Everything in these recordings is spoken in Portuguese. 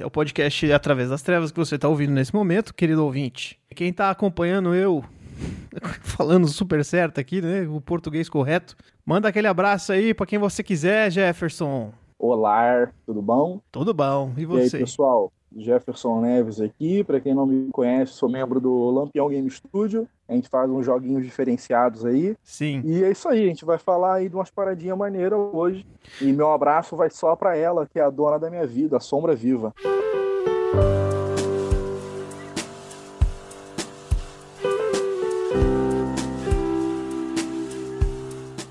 Esse é o podcast Através das Trevas que você está ouvindo nesse momento, querido ouvinte. Quem está acompanhando eu, falando super certo aqui, né? O português correto. Manda aquele abraço aí para quem você quiser, Jefferson. Olá, tudo bom? Tudo bom. E E aí, você? pessoal? Jefferson Neves aqui. Para quem não me conhece, sou membro do Lampião Game Studio. A gente faz uns joguinhos diferenciados aí. Sim. E é isso aí, a gente vai falar aí de umas paradinhas maneiras hoje. E meu abraço vai só para ela, que é a dona da minha vida, a Sombra Viva.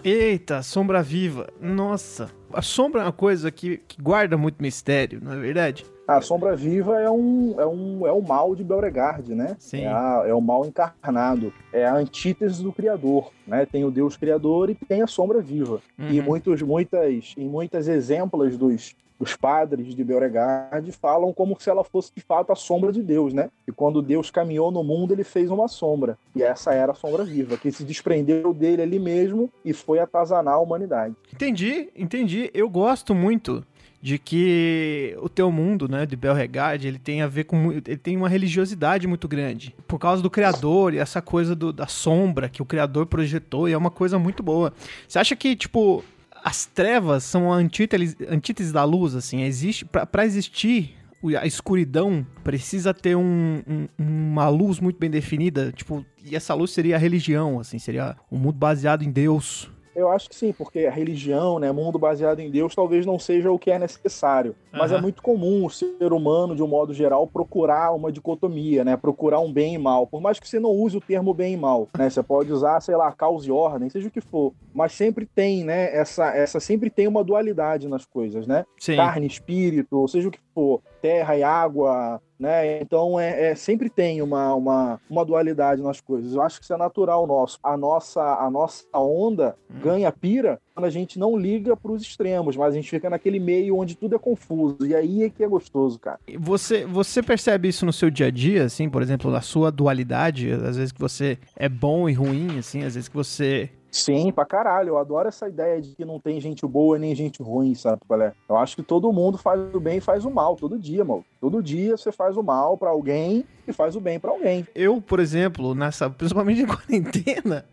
Eita, sombra viva. Nossa. A sombra é uma coisa que, que guarda muito mistério, não é verdade? A Sombra Viva é um, é um é o mal de Beauregard, né? Sim. É, a- é o mal encarnado. É a antítese do Criador, né? Tem o Deus Criador e tem a Sombra Viva. E Uhum. muitos, muitas, em muitas exemplos dos, dos padres de Beauregard falam como se ela fosse de fato a sombra de Deus, né? E quando Deus caminhou no mundo, ele fez uma sombra. E essa era a sombra viva, que se desprendeu dele ali mesmo e foi atazanar a humanidade. Entendi, entendi. Eu gosto muito de que o teu mundo, né, de Belregard, ele tem a ver com ele tem uma religiosidade muito grande, por causa do criador e essa coisa do- da sombra que o criador projetou, e é uma coisa muito boa. Você acha que tipo as trevas são a antítese, antítese da luz, assim, existe pra existir o- a escuridão precisa ter um- um- uma luz muito bem definida, tipo, e essa luz seria a religião, assim, seria um mundo baseado em Deus. Eu acho que sim, porque a religião, né, mundo baseado em Deus, talvez não seja o que é necessário. Mas Aham. é muito comum o ser humano, de um modo geral, procurar uma dicotomia, né? Procurar um bem e mal. Por mais que você não use o termo bem e mal, né? Você pode usar, sei lá, causa e ordem, seja o que for. Mas sempre tem, né? Essa, essa sempre tem uma dualidade nas coisas, né? Sim. Carne, espírito, ou seja o que for, terra e água, né? Então é, é- sempre tem uma, uma, uma dualidade nas coisas. Eu acho que isso é natural nosso. A nossa a nossa onda Hum. ganha pira quando a gente não liga para os extremos, mas a gente fica naquele meio onde tudo é confuso. E aí é que é gostoso, cara. Você, você percebe isso no seu dia a dia, assim, por exemplo, na sua dualidade, às vezes que você é bom e ruim, assim, às vezes que você. Sim, pra caralho. Eu adoro essa ideia de que não tem gente boa nem gente ruim, sabe qual é? Eu acho que todo mundo faz o bem e faz o mal, todo dia, mano. Todo dia você faz o mal pra alguém e faz o bem pra alguém. Eu, por exemplo, nessa, principalmente na quarentena,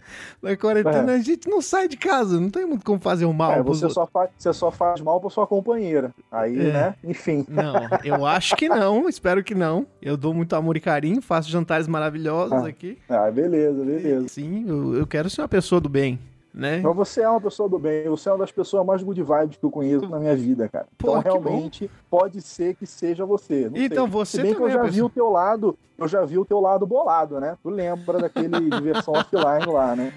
na quarentena a gente não sai de casa, não tem muito como fazer o mal. É, você, só faz, você só faz mal pra sua companheira. Aí, É. né? Enfim. Não, eu acho que não, espero que não. Eu dou muito amor e carinho, faço jantares maravilhosos Ah. aqui. Ah, beleza, beleza. Sim, eu, eu quero ser uma pessoa do bem, né? Mas você é uma pessoa do bem, você é uma das pessoas mais good vibes que eu conheço na minha vida, cara. Pô, então realmente pode ser que seja você. Então sei. você Se bem que eu também é já uma vi o teu lado, eu já vi o teu lado bolado, né? Tu lembra daquele diversão offline lá, né?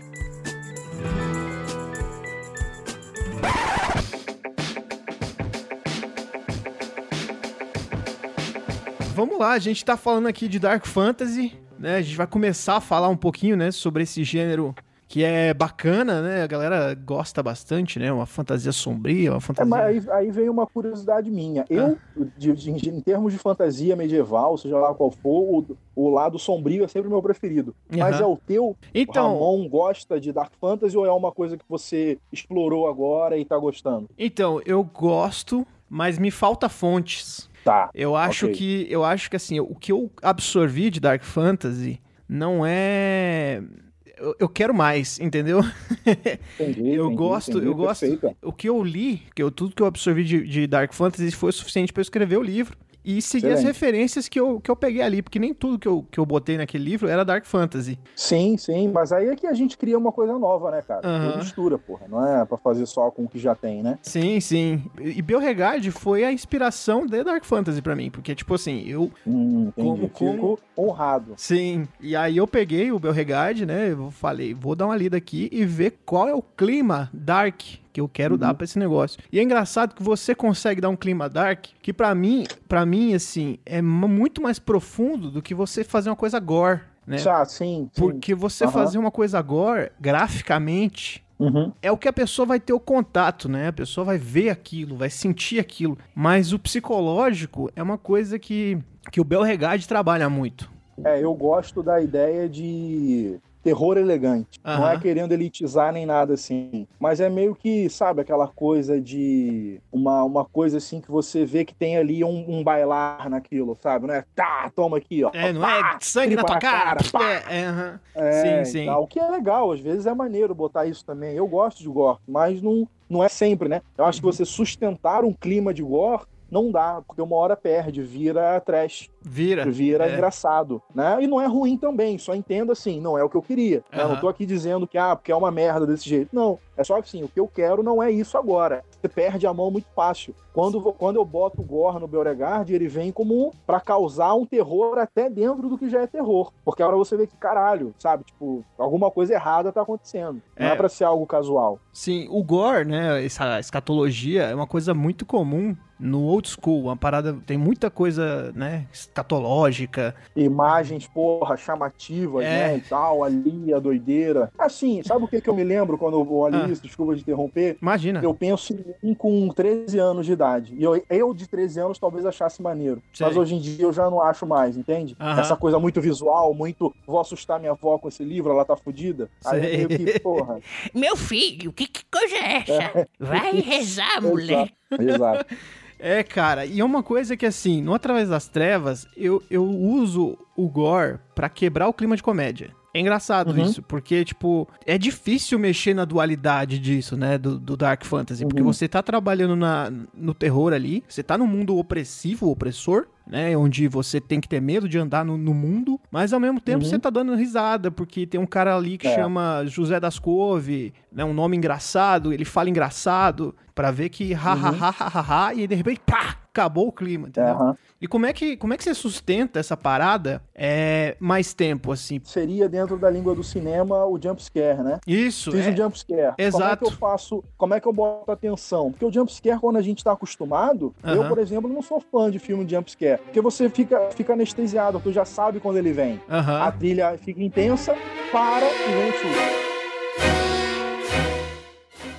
Vamos lá, a gente tá falando aqui de Dark Fantasy, né? A gente vai começar a falar um pouquinho, né, sobre esse gênero que é bacana, né? A galera gosta bastante, né? Uma fantasia sombria, uma É, fantasia. mas aí, aí vem uma curiosidade minha. Eu, Ah. de- de- em termos de fantasia medieval, seja lá qual for, o, o lado sombrio é sempre o meu preferido. Mas Aham. é o teu? Então, O Ramon gosta de Dark Fantasy ou é uma coisa que você explorou agora e tá gostando? então, eu gosto, mas me falta fontes. Tá. Eu acho Ok. que eu acho que assim, o que eu absorvi de Dark Fantasy não é eu, eu quero mais, entendeu? Entendi, Eu entendi, gosto, entendi, eu gosto. perfeito. O que eu li, que eu, tudo que eu absorvi de, de Dark Fantasy foi o suficiente pra eu escrever o livro. E seguir as referências que eu, que eu peguei ali, porque nem tudo que eu, que eu botei naquele livro era Dark Fantasy. Sim, sim, mas aí é que a gente cria uma coisa nova, né, cara? Tem mistura, porra. Não é pra fazer só com o que já tem, né? Sim, sim. E Beauregard foi a inspiração de Dark Fantasy pra mim, porque, tipo assim, eu. Hum. Como- como- honrado. Sim. E aí eu peguei o Beauregard, né? Eu falei, vou dar uma lida aqui e ver qual é o clima Dark que eu quero Uhum. dar pra esse negócio. E é engraçado que você consegue dar um clima dark que pra mim, para mim assim, é muito mais profundo do que você fazer uma coisa gore, né? Ah, sim, sim. Porque você Aham. fazer uma coisa gore, graficamente, Uhum. é o que a pessoa vai ter o contato, né? A pessoa vai ver aquilo, vai sentir aquilo. Mas o psicológico é uma coisa que, que o Belregard trabalha muito. É, eu gosto da ideia de terror elegante. Não é querendo elitizar nem nada assim. Mas é meio que, sabe, aquela coisa de. Uma, uma coisa assim que você vê que tem ali um, um bailar naquilo, sabe? Não é tá, toma aqui, ó. É, não é sangue na tua cara. cara é, é, uhum. é, sim, sim. O que é legal, às vezes é maneiro botar isso também. Eu gosto de gore, mas não, não é sempre, né? Eu acho que você sustentar um clima de gore não dá, porque uma hora perde, vira trash. Vira. Vira é. engraçado, né? E não é ruim também, só entenda assim, não é o que eu queria. Uhum. Né? Não tô aqui dizendo que, ah, porque é uma merda desse jeito. Não, é só assim, o que eu quero não é isso agora. Você perde a mão muito fácil. Quando, quando eu boto o Gore no Beauregard, ele vem como para causar um terror até dentro do que já é terror. Porque a hora você vê que, caralho, sabe? Tipo, alguma coisa errada tá acontecendo. Não é, é pra ser algo casual. Sim, o Gore, né, essa escatologia é uma coisa muito comum no old school, uma parada tem muita coisa, né, escatológica, imagens porra chamativas, é. né, e tal, ali a doideira. Assim, sabe o que que eu me lembro quando eu olho ah. isso, desculpa de interromper? Imagina. Eu penso em um com 13 anos de idade. E eu, eu de 13 anos talvez achasse maneiro, Sei. mas hoje em dia eu já não acho mais, entende? Essa coisa muito visual, muito vou assustar minha avó com esse livro, ela tá fodida. Aí eu meio que, porra. Meu filho, que, que coisa é essa? É. Vai rezar, mulher. Exato. Exato. É, cara, e é uma coisa que assim, no Através das Trevas, eu, eu uso o gore para quebrar o clima de comédia. É engraçado uhum. isso, porque, tipo, é difícil mexer na dualidade disso, né? Do, do Dark Fantasy. Uhum. Porque você tá trabalhando na, no terror ali, você tá no mundo opressivo, opressor, né? Onde você tem que ter medo de andar no, no mundo, mas ao mesmo tempo uhum. você tá dando risada, porque tem um cara ali que é. chama José das Couve, né? Um nome engraçado, ele fala engraçado, para ver que ha, ha, ha, ha, ha, ha, e de repente, pá, acabou o clima, entendeu? Uhum. E como é, que, como é que você sustenta essa parada é, mais tempo, assim? Seria dentro da língua do cinema o jump scare, né? Isso. Fiz é... um jump scare. Exato. Como é que eu faço, como é que eu boto atenção? Porque o jump scare, quando a gente tá acostumado, uhum. eu, por exemplo, não sou fã de filme de jump porque você fica, fica anestesiado, tu já sabe quando ele vem. Uhum. A trilha fica intensa, para e vem o susto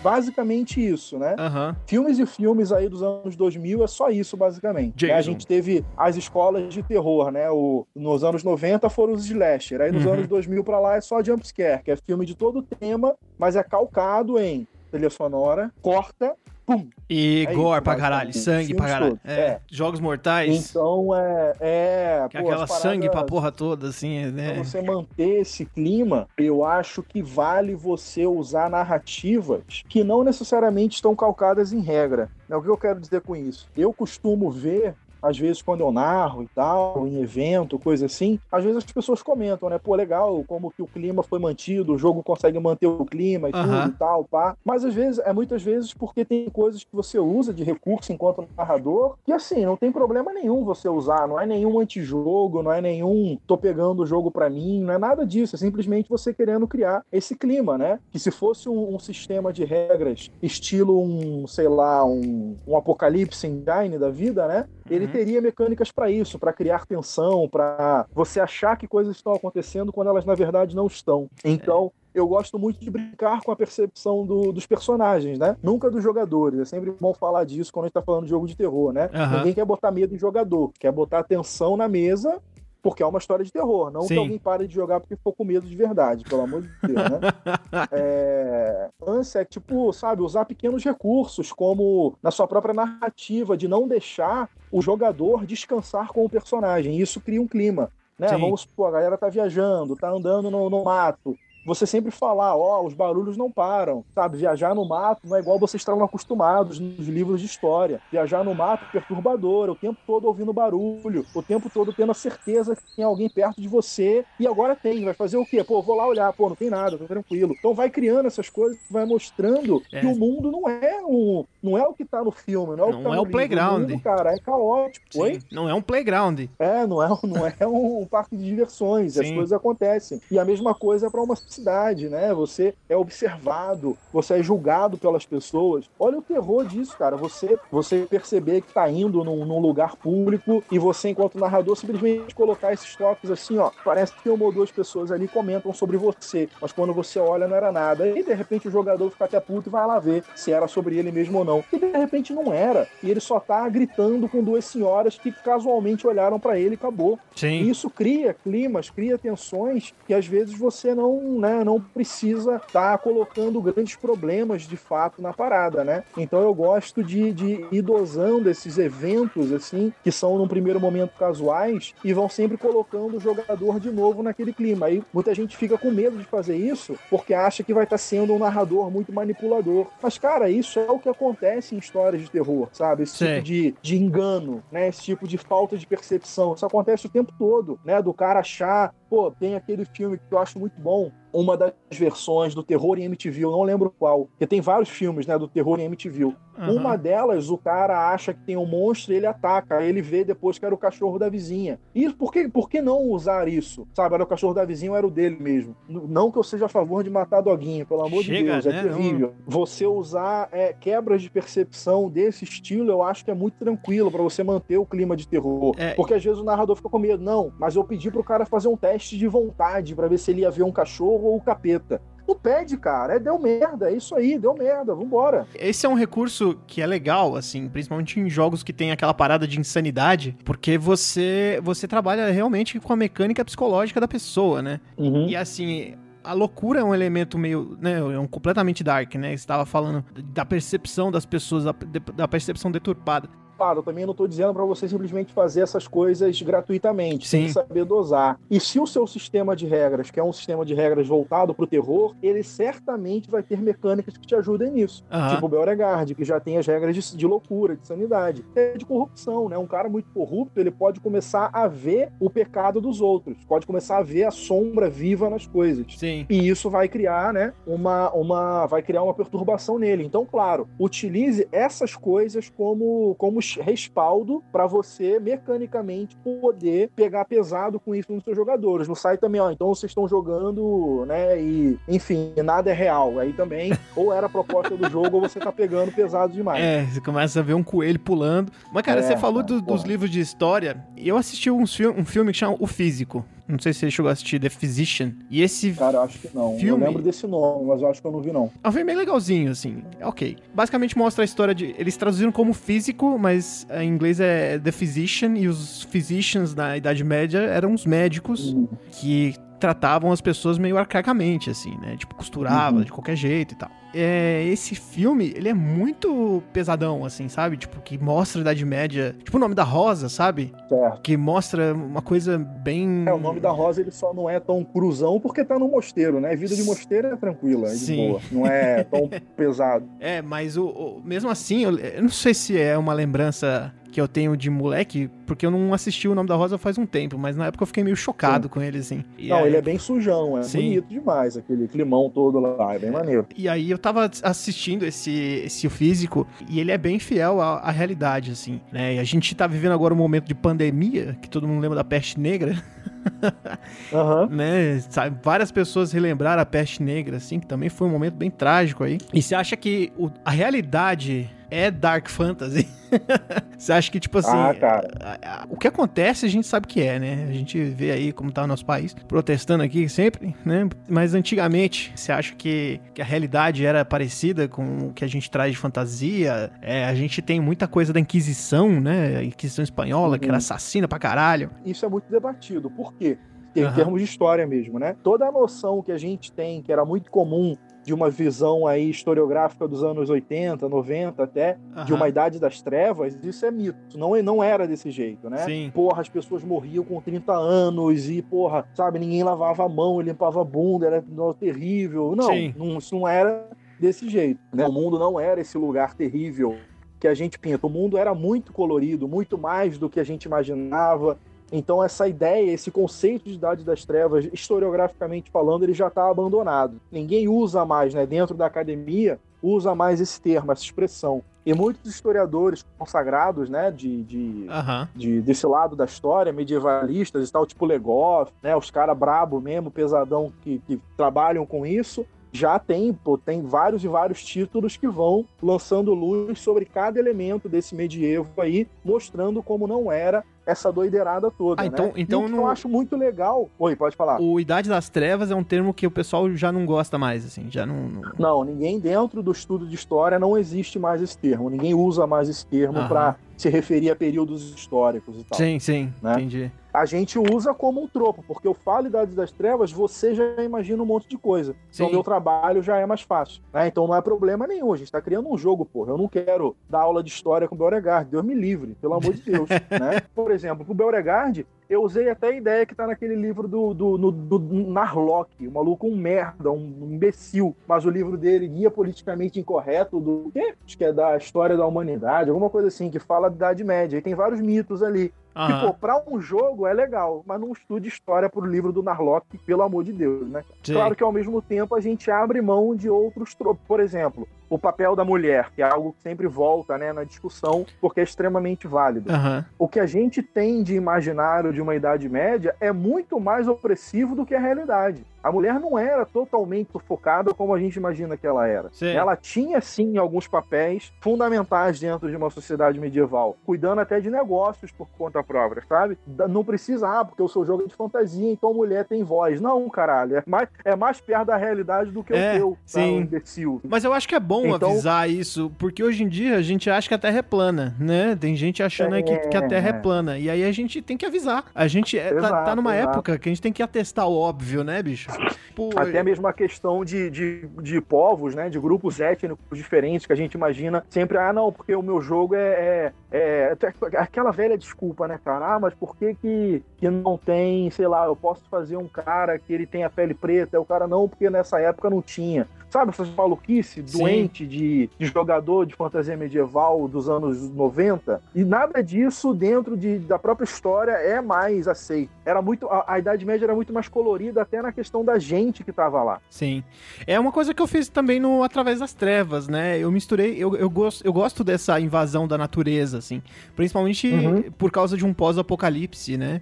basicamente isso, né? Uhum. Filmes e filmes aí dos anos 2000 é só isso, basicamente. Né? A gente teve as escolas de terror, né? O, nos anos 90 foram os slasher. Aí nos uhum. anos 2000 para lá é só jumpscare, que é filme de todo tema, mas é calcado em trilha sonora, corta pum. E é gore isso, pra caralho, sangue pra caralho. É, é. Jogos mortais. Então é. é que pô, aquela paradas, sangue pra porra toda, assim, né? Pra você manter esse clima, eu acho que vale você usar narrativas que não necessariamente estão calcadas em regra. É o que eu quero dizer com isso? Eu costumo ver às vezes quando eu narro e tal, em evento, coisa assim, às vezes as pessoas comentam, né? Pô, legal, como que o clima foi mantido, o jogo consegue manter o clima e uhum. tudo e tal, pá. Mas às vezes, é muitas vezes porque tem coisas que você usa de recurso enquanto narrador, que assim, não tem problema nenhum você usar, não é nenhum antijogo, não é nenhum tô pegando o jogo para mim, não é nada disso, é simplesmente você querendo criar esse clima, né? Que se fosse um, um sistema de regras, estilo um, sei lá, um, um apocalipse engine da vida, né? Ele. Teria mecânicas para isso, para criar tensão, para você achar que coisas estão acontecendo quando elas na verdade não estão. Então, eu gosto muito de brincar com a percepção do, dos personagens, né? Nunca dos jogadores. É sempre bom falar disso quando a gente tá falando de jogo de terror, né? Uhum. Ninguém quer botar medo em jogador, quer botar atenção na mesa porque é uma história de terror, não Sim. que alguém pare de jogar porque ficou com medo de verdade, pelo amor de Deus, né? é... É tipo, sabe, usar pequenos recursos, como na sua própria narrativa, de não deixar o jogador descansar com o personagem. Isso cria um clima. Né? Vamos supor, a galera tá viajando, tá andando no, no mato, você sempre falar, ó, oh, os barulhos não param, sabe? Viajar no mato não é igual vocês estavam acostumados nos livros de história. Viajar no mato é perturbador, o tempo todo ouvindo barulho, o tempo todo tendo a certeza que tem alguém perto de você, e agora tem, vai fazer o quê? Pô, vou lá olhar, pô, não tem nada, tô tranquilo. Então vai criando essas coisas, vai mostrando é. que o mundo não é um, não é o que tá no filme, não é o não que tá é no o playground. Mundo, cara, é caótico. Sim. Oi? Não é um playground. É, não é, não é um parque de diversões, Sim. as coisas acontecem. E a mesma coisa é para uma cidade, né? Você é observado, você é julgado pelas pessoas. Olha o terror disso, cara. Você, você perceber que tá indo num, num lugar público e você, enquanto narrador, simplesmente colocar esses toques assim, ó. Parece que uma ou duas pessoas ali comentam sobre você, mas quando você olha não era nada. E de repente o jogador fica até puto e vai lá ver se era sobre ele mesmo ou não não. E de repente não era. E ele só tá gritando com duas senhoras que casualmente olharam para ele e acabou. Sim. E isso cria climas, cria tensões que às vezes você não, né, não precisa estar tá colocando grandes problemas de fato na parada, né? Então eu gosto de, de ir dosando esses eventos, assim, que são num primeiro momento casuais e vão sempre colocando o jogador de novo naquele clima. Aí muita gente fica com medo de fazer isso porque acha que vai estar tá sendo um narrador muito manipulador. Mas, cara, isso é o que acontece em histórias de terror, sabe? Esse Sim. tipo de, de engano, né? Esse tipo de falta de percepção. Isso acontece o tempo todo, né? Do cara achar Pô, tem aquele filme que eu acho muito bom, uma das versões do terror em MTV, eu não lembro qual, porque tem vários filmes, né, do terror em MTV. Uhum. Uma delas, o cara acha que tem um monstro e ele ataca, aí ele vê depois que era o cachorro da vizinha. E por que, por que não usar isso? Sabe, era o cachorro da vizinha ou era o dele mesmo? Não que eu seja a favor de matar doguinho, pelo amor Chega, de Deus, né? é terrível. Você usar é, quebras de percepção desse estilo, eu acho que é muito tranquilo para você manter o clima de terror. É. Porque às vezes o narrador fica com medo. Não, mas eu pedi pro cara fazer um teste de vontade para ver se ele ia ver um cachorro ou o capeta. Não pede, cara. É, deu merda. É isso aí, deu merda. Vambora. Esse é um recurso que é legal, assim, principalmente em jogos que tem aquela parada de insanidade, porque você, você trabalha realmente com a mecânica psicológica da pessoa, né? Uhum. E assim, a loucura é um elemento meio, né, é um completamente dark, né? Você estava falando da percepção das pessoas, da, da percepção deturpada. Claro, eu também não estou dizendo para você simplesmente fazer essas coisas gratuitamente, Sim. tem que saber dosar. E se o seu sistema de regras, que é um sistema de regras voltado para o terror, ele certamente vai ter mecânicas que te ajudem nisso. Aham. Tipo o Beauregard, que já tem as regras de, de loucura, de sanidade. É de corrupção, né? Um cara muito corrupto, ele pode começar a ver o pecado dos outros, pode começar a ver a sombra viva nas coisas. Sim. E isso vai criar, né, uma, uma, vai criar uma perturbação nele. Então, claro, utilize essas coisas como, como respaldo para você mecanicamente poder pegar pesado com isso nos seus jogadores. Não sai também, ó, então vocês estão jogando, né, e enfim, nada é real. Aí também, ou era a proposta do jogo, ou você tá pegando pesado demais. É, você começa a ver um coelho pulando. Mas, cara, É, você falou do- dos livros de história. E eu assisti um, um filme que chama O Físico. Não sei se você chegou a assistir, The Physician. E esse Cara, eu acho que não. Filme? Eu lembro desse nome, mas eu acho que eu não vi, não. É um filme bem legalzinho, assim. É ok. Basicamente mostra a história de. Eles traduziram como físico, mas em inglês é The Physician, e os physicians na Idade Média eram os médicos Uhum. que tratavam as pessoas meio arcaicamente, assim, né? Tipo, costurava Uhum. de qualquer jeito e tal. É, esse filme, ele é muito pesadão, assim, sabe? Tipo, que mostra a Idade Média. Tipo o nome da Rosa, sabe? Certo. Que mostra uma coisa bem. É, o nome da Rosa ele só não é tão cruzão porque tá no mosteiro, né? Vida de mosteiro é tranquila, é de Sim. boa. Não é tão pesado. É, mas o, o- mesmo assim, eu, eu não sei se é uma lembrança que eu tenho de moleque, porque eu não assisti o Nome da Rosa faz um tempo, mas na época eu fiquei meio chocado com ele, assim. E Não, aí, ele é bem sujão, é Sim. bonito demais, aquele climão todo lá, é bem maneiro. E aí eu tava assistindo esse, esse físico, e ele é bem fiel à, à realidade, assim, né? E a gente tá vivendo agora um momento de pandemia, que todo mundo lembra da peste negra, Aham. né? Sabe, várias pessoas relembraram a peste negra, assim, que também foi um momento bem trágico aí. E você acha que o- a realidade é Dark Fantasy? você acha que, tipo assim, Ah, cara. a- a- o que acontece a gente sabe que é, né? A gente vê aí como tá o nosso país, protestando aqui sempre, né? Mas antigamente, você acha que, que a realidade era parecida com o que a gente traz de fantasia? É, a gente tem muita coisa da Inquisição, né? A Inquisição Espanhola, que Uhum. era assassina pra caralho. Isso é muito debatido. Por quê? Em Aham. termos de história mesmo, né? Toda a noção que a gente tem, que era muito comum de uma visão aí historiográfica dos anos 80, 90 até, de Aham. uma idade das trevas, isso é mito. Não, não era desse jeito, né? Sim. Porra, as pessoas morriam com 30 anos e, porra, sabe, ninguém lavava a mão, limpava a bunda, era no- terrível. Não, não, isso não era desse jeito, né? O mundo não era esse lugar terrível que a gente pinta. O mundo era muito colorido, muito mais do que a gente imaginava. Então essa ideia, esse conceito de idade das trevas, historiograficamente falando, ele já está abandonado. Ninguém usa mais, né, dentro da academia, usa mais esse termo, essa expressão. E muitos historiadores consagrados, né, de, de, Aham. de- desse lado da história, medievalistas e tal, tipo Legoff, né, os caras brabo mesmo, pesadão, que, que trabalham com isso, já tem, pô, tem vários e vários títulos que vão lançando luz sobre cada elemento desse medievo aí, mostrando como não era essa doideirada toda, Ah, então- né? então não- eu acho muito legal... Oi, pode falar. O Idade das Trevas é um termo que o pessoal já não gosta mais, assim, já não... não- Não, ninguém dentro do estudo de história não existe mais esse termo. Ninguém usa mais esse termo para se referir a períodos históricos e tal. Sim, sim, Né? entendi. A gente usa como um tropo, porque eu falo Idade das Trevas, você já imagina um monte de coisa. Então, Sim. meu trabalho já é mais fácil. né? Então, não é problema nenhum. A gente está criando um jogo, porra. Eu não quero dar aula de história com o Beauregard. Deus me livre, pelo amor de Deus. né? Por exemplo, pro Beauregard, eu usei até a ideia que tá naquele livro do, do, no- do Narlock, o maluco um merda, um imbecil. Mas o livro dele, Guia Politicamente Incorreto, do quê? Acho que é da história da humanidade, alguma coisa assim, que fala da Idade Média. E tem vários mitos ali. Que, Aham, pô, pra um jogo é legal, mas não estude história pro livro do Narlock, pelo amor de Deus, né? sim. Claro que ao mesmo tempo a gente abre mão de outros tropos. Por exemplo, o papel da mulher, que é algo que sempre volta né, na discussão, porque é extremamente válido. Aham, O que a gente tem de imaginário de uma Idade Média é muito mais opressivo do que a realidade. A mulher não era totalmente sufocada como a gente imagina que ela era. Sim. Ela tinha, sim, alguns papéis fundamentais dentro de uma sociedade medieval, cuidando até de negócios por conta própria, sabe? Não precisa, ah, porque o seu jogo é de fantasia, então a mulher tem voz. Não, caralho, é mais, é mais perto da realidade do que É, o teu, tá, sim. um imbecil. Mas eu acho que é bom Então- avisar isso, porque hoje em dia a gente acha que a Terra é plana, né? Tem gente achando aí que, que a Terra é É. plana. E aí a gente tem que avisar. A gente é- tá, Exato, tá numa exato. época que a gente tem que atestar o óbvio, né, bicho? Pô, Até mesmo a questão de, de, de povos, né? De grupos étnicos diferentes que a gente imagina sempre, ah, não, porque o meu jogo é, é, é- aquela velha desculpa, né, cara? Ah, mas por que, que que não tem, sei lá, eu posso fazer um cara que ele tem a pele preta, é o cara não, porque nessa época não tinha. Sabe essas maluquice doente de, de jogador de fantasia medieval dos anos 90? E nada disso dentro de, da própria história é mais aceito. Era muito, a, a Idade Média era muito mais colorida até na questão da gente que tava lá. Sim. É uma coisa que eu fiz também no Através das Trevas, né? Eu misturei, eu, eu, gosto, eu gosto dessa invasão da natureza, assim. Principalmente Uhum. por causa de um pós-apocalipse, né?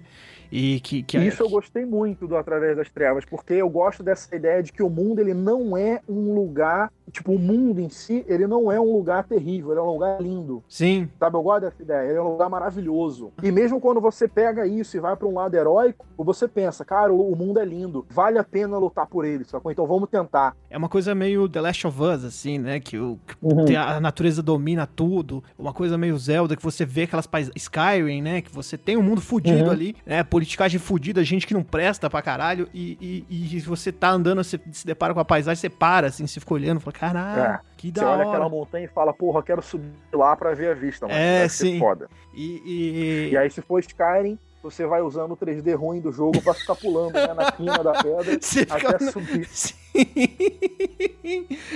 E que. que E isso eu gostei muito do Através das Trevas, porque eu gosto dessa ideia de que o mundo ele não é um lugar, tipo, o mundo em si, ele não é um lugar terrível, ele é um lugar lindo. Sim, Sabe, eu gosto dessa ideia, ele é um lugar maravilhoso. E mesmo quando você pega isso e vai para um lado heróico, você pensa, cara, o mundo é lindo, vale a pena lutar por ele, sacou? Então vamos tentar. é uma coisa meio The Last of Us, assim, né? Que o, que Uhum. a natureza domina tudo. Uma coisa meio Zelda, que você vê aquelas pais... Skyrim, né? Que você tem um mundo fudido Uhum. ali, né? Politicagem fudida, gente que não presta pra caralho. E, e, e você tá andando, você se depara com a paisagem, você para, assim, você fica olhando, fala, caralho, É. que Você da olha hora. aquela montanha e fala, porra, quero subir lá para ver a vista, mano. É, sim. foda. E, e- E aí, se for Skyrim, você vai usando o 3D ruim do jogo para ficar pulando né, na quina da pedra Você fica- até subir. Sim.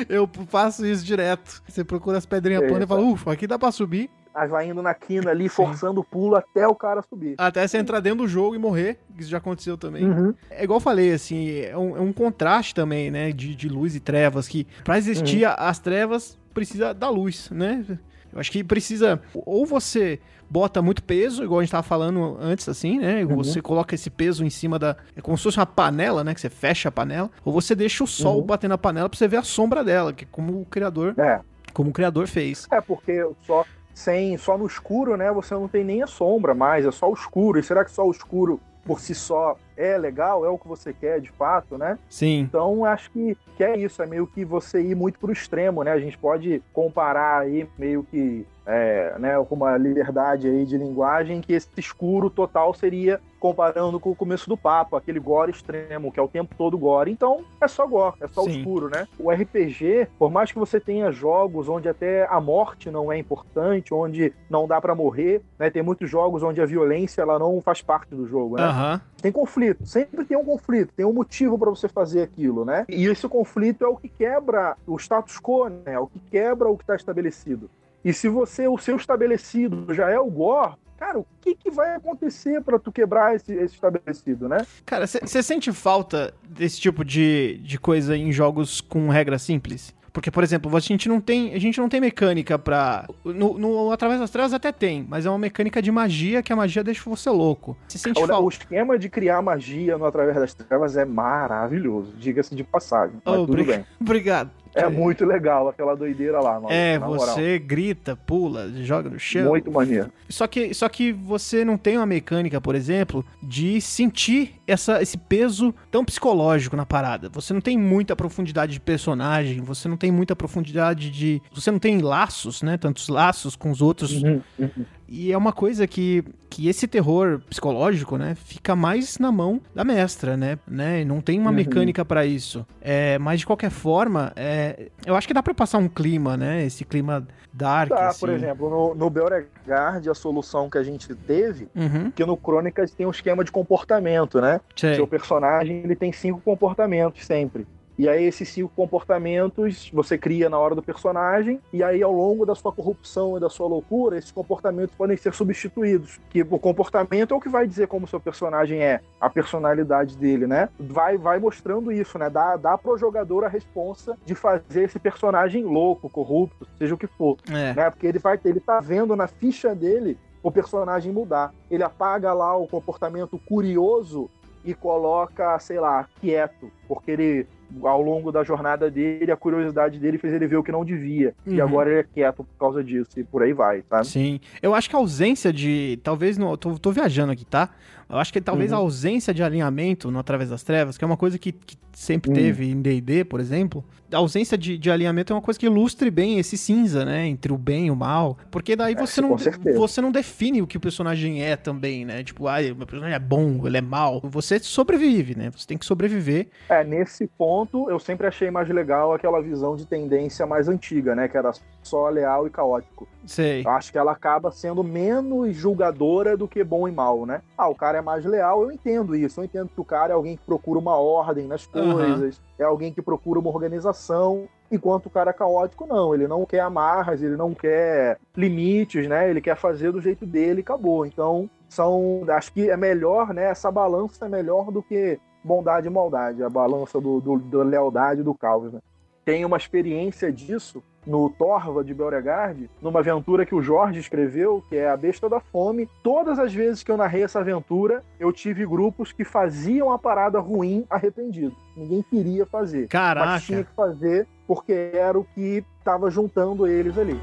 Eu faço isso direto. Você procura as pedrinhas planas e fala, ufa, aqui dá pra subir. Aí vai indo na quina ali, forçando o pulo até o cara subir. Até você entrar dentro do jogo e morrer. Isso já aconteceu também. Uhum. É igual eu falei, assim, é um, é um contraste também, né? De, de luz e trevas. Que pra existir a- as trevas, precisa da luz, né? Eu acho que precisa. Ou você bota muito peso, igual a gente tava falando antes, assim, né? Você coloca esse peso em cima da. É como se fosse uma panela, né? Que você fecha a panela. Ou você deixa o sol Uhum. bater na panela pra você ver a sombra dela, que é como o criador, É. como o criador fez. É, porque só, sem, só no escuro, né, você não tem nem a sombra mais, é só o escuro. E será que só o escuro por si só é legal? É o que você quer de fato, né? Sim. Então, acho que, que é isso, é meio que você ir muito pro extremo, né? A gente pode comparar aí meio que é, né, com uma liberdade aí de linguagem que esse escuro total seria comparando com o começo do papo, aquele gore extremo, que é o tempo todo gore. Então, é só gore, é só o Sim. escuro, né? O RPG, por mais que você tenha jogos onde até a morte não é importante, onde não dá pra morrer, né? Tem muitos jogos onde a violência ela não faz parte do jogo, né? Aham. Tem conflito, sempre tem um conflito, tem um motivo para você fazer aquilo, né? E esse conflito é o que quebra o status quo, né? É o que quebra o que está estabelecido. E se você, o seu estabelecido já é o gore, cara, o que, que vai acontecer para tu quebrar esse, esse estabelecido, né? Cara, você sente falta desse tipo de, de coisa em jogos com regra simples? Porque, por exemplo, a gente não tem, a gente não tem mecânica pra. No, no Através das Trevas até tem, mas é uma mecânica de magia que a magia deixa você louco. Você sente O, o esquema de criar magia no Através das Trevas é maravilhoso, diga-se de passagem. Oh, tudo obri- bem. Obrigado. É muito legal aquela doideira lá, mano. É, você grita, pula, joga no chão. Muito maneiro. Só que, só que você não tem uma mecânica, por exemplo, de sentir essa, esse peso tão psicológico na parada. Você não tem muita profundidade de personagem, você não tem muita profundidade de. Você não tem laços, né? Tantos laços com os outros. Uhum, uhum. E é uma coisa que, que esse terror psicológico, né, fica mais na mão da mestra, né? né? E Não tem uma Uhum. mecânica pra isso. É, mas de qualquer forma, é, eu acho que dá pra passar um clima, né? Esse clima dark. Tá, assim. por exemplo, no, no Beauregard, a solução que a gente teve, que no Crônicas tem um esquema de comportamento, né? Sei. Seu personagem ele tem cinco comportamentos sempre. E aí esses cinco comportamentos você cria na hora do personagem, e aí ao longo da sua corrupção e da sua loucura, esses comportamentos podem ser substituídos. Que o comportamento é o que vai dizer como o seu personagem é, a personalidade dele, né? Vai, vai mostrando isso, né? Dá, dá pro jogador a responsa de fazer esse personagem louco, corrupto, seja o que for É. né? Porque ele vai, ele tá vendo na ficha dele o personagem mudar. Ele apaga lá o comportamento curioso e coloca, sei lá, quieto, porque ele ao longo da jornada dele, a curiosidade dele fez ele ver o que não devia. E Uhum. agora ele é quieto por causa disso, e por aí vai, tá? Sim. Eu acho que a ausência de. Talvez. Não, tô, tô viajando aqui, tá? Eu acho que talvez Uhum. a ausência de alinhamento no Através das Trevas, que é uma coisa que, que sempre Hum. teve em DD, por exemplo. A ausência de, de alinhamento é uma coisa que ilustre bem esse cinza, né? Entre o bem e o mal. Porque daí É, você, não, certeza. você não define o que o personagem é também, né? Tipo, ah, o meu personagem é bom, ele é mal. Você sobrevive, né? Você tem que sobreviver. É, nesse ponto, eu sempre achei mais legal aquela visão de tendência mais antiga, né? Que era só leal e caótico. Sei. Eu acho que ela acaba sendo menos julgadora do que bom e mal, né? Ah, o cara é mais leal, eu entendo isso. Eu entendo que o cara é alguém que procura uma ordem nas Aham. Coisas, é alguém que procura uma organização, enquanto o cara é caótico, não. Ele não quer amarras, ele não quer limites, né? Ele quer fazer do jeito dele e acabou. Então, são. Acho que é melhor, né? Essa balança é melhor do que bondade e maldade, a balança do, do, da lealdade e do caos, né? Tem uma experiência disso no Torva de Beauregard, numa aventura que o Jorge escreveu, que é A Besta da Fome. Todas as vezes que eu narrei essa aventura, eu tive grupos que faziam a parada ruim arrependido. Ninguém queria fazer. Mas Caraca. tinha que fazer porque era o que estava juntando eles ali.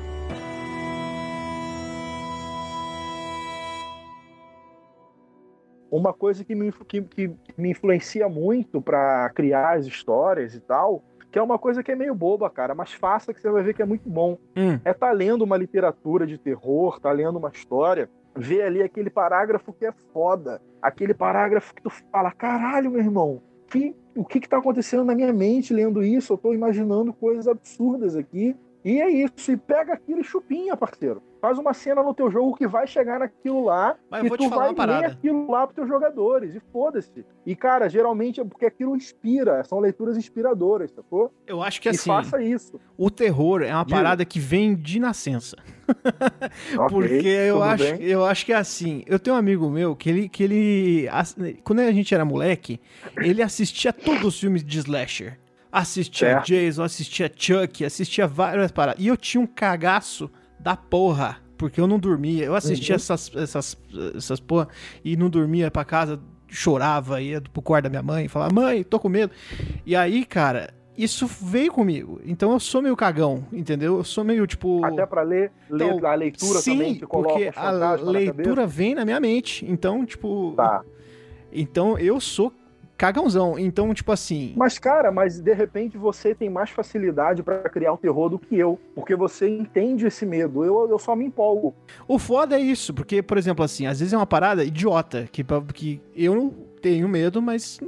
Uma coisa que me, que, que me influencia muito para criar as histórias e tal, que é uma coisa que é meio boba, cara, mas faça que você vai ver que é muito bom. Hum. É tá lendo uma literatura de terror, tá lendo uma história, ver ali aquele parágrafo que é foda. Aquele parágrafo que tu fala, caralho, meu irmão, que, o que que tá acontecendo na minha mente lendo isso? Eu tô imaginando coisas absurdas aqui. E é isso, e pega aquilo e chupinha, parceiro. Faz uma cena no teu jogo que vai chegar naquilo lá Mas e vou tu vai ler aquilo lá pros teus jogadores, e foda-se. E, cara, geralmente é porque aquilo inspira, são leituras inspiradoras, sacou? Eu acho que e assim, faça isso. o terror é uma Diga. parada que vem de nascença. Ok, Porque eu acho, bem. eu acho que é assim. Eu tenho um amigo meu que ele, que ele. Quando a gente era moleque, ele assistia todos os filmes de slasher. Assistia Certo. Jason, assistia Chuck, assistia várias paradas. E eu tinha um cagaço da porra. Porque eu não dormia. Eu assistia Uhum. essas, essas, essas porra e não dormia pra casa, chorava, ia pro quarto da minha mãe, falava, mãe, tô com medo. E aí, cara, isso veio comigo. Então eu sou meio cagão, entendeu? Eu sou meio tipo. Até pra ler, ler Então, a leitura Sim, também, coloca porque a leitura vem na minha mente. Então, tipo. Tá. Então eu sou cagãozão. Então, tipo assim. Mas, cara, mas de repente você tem mais facilidade pra criar o terror do que eu. Porque você entende esse medo. Eu, eu só me empolgo. O foda é isso, porque, por exemplo, assim, às vezes é uma parada idiota, que, que eu não tenho medo, mas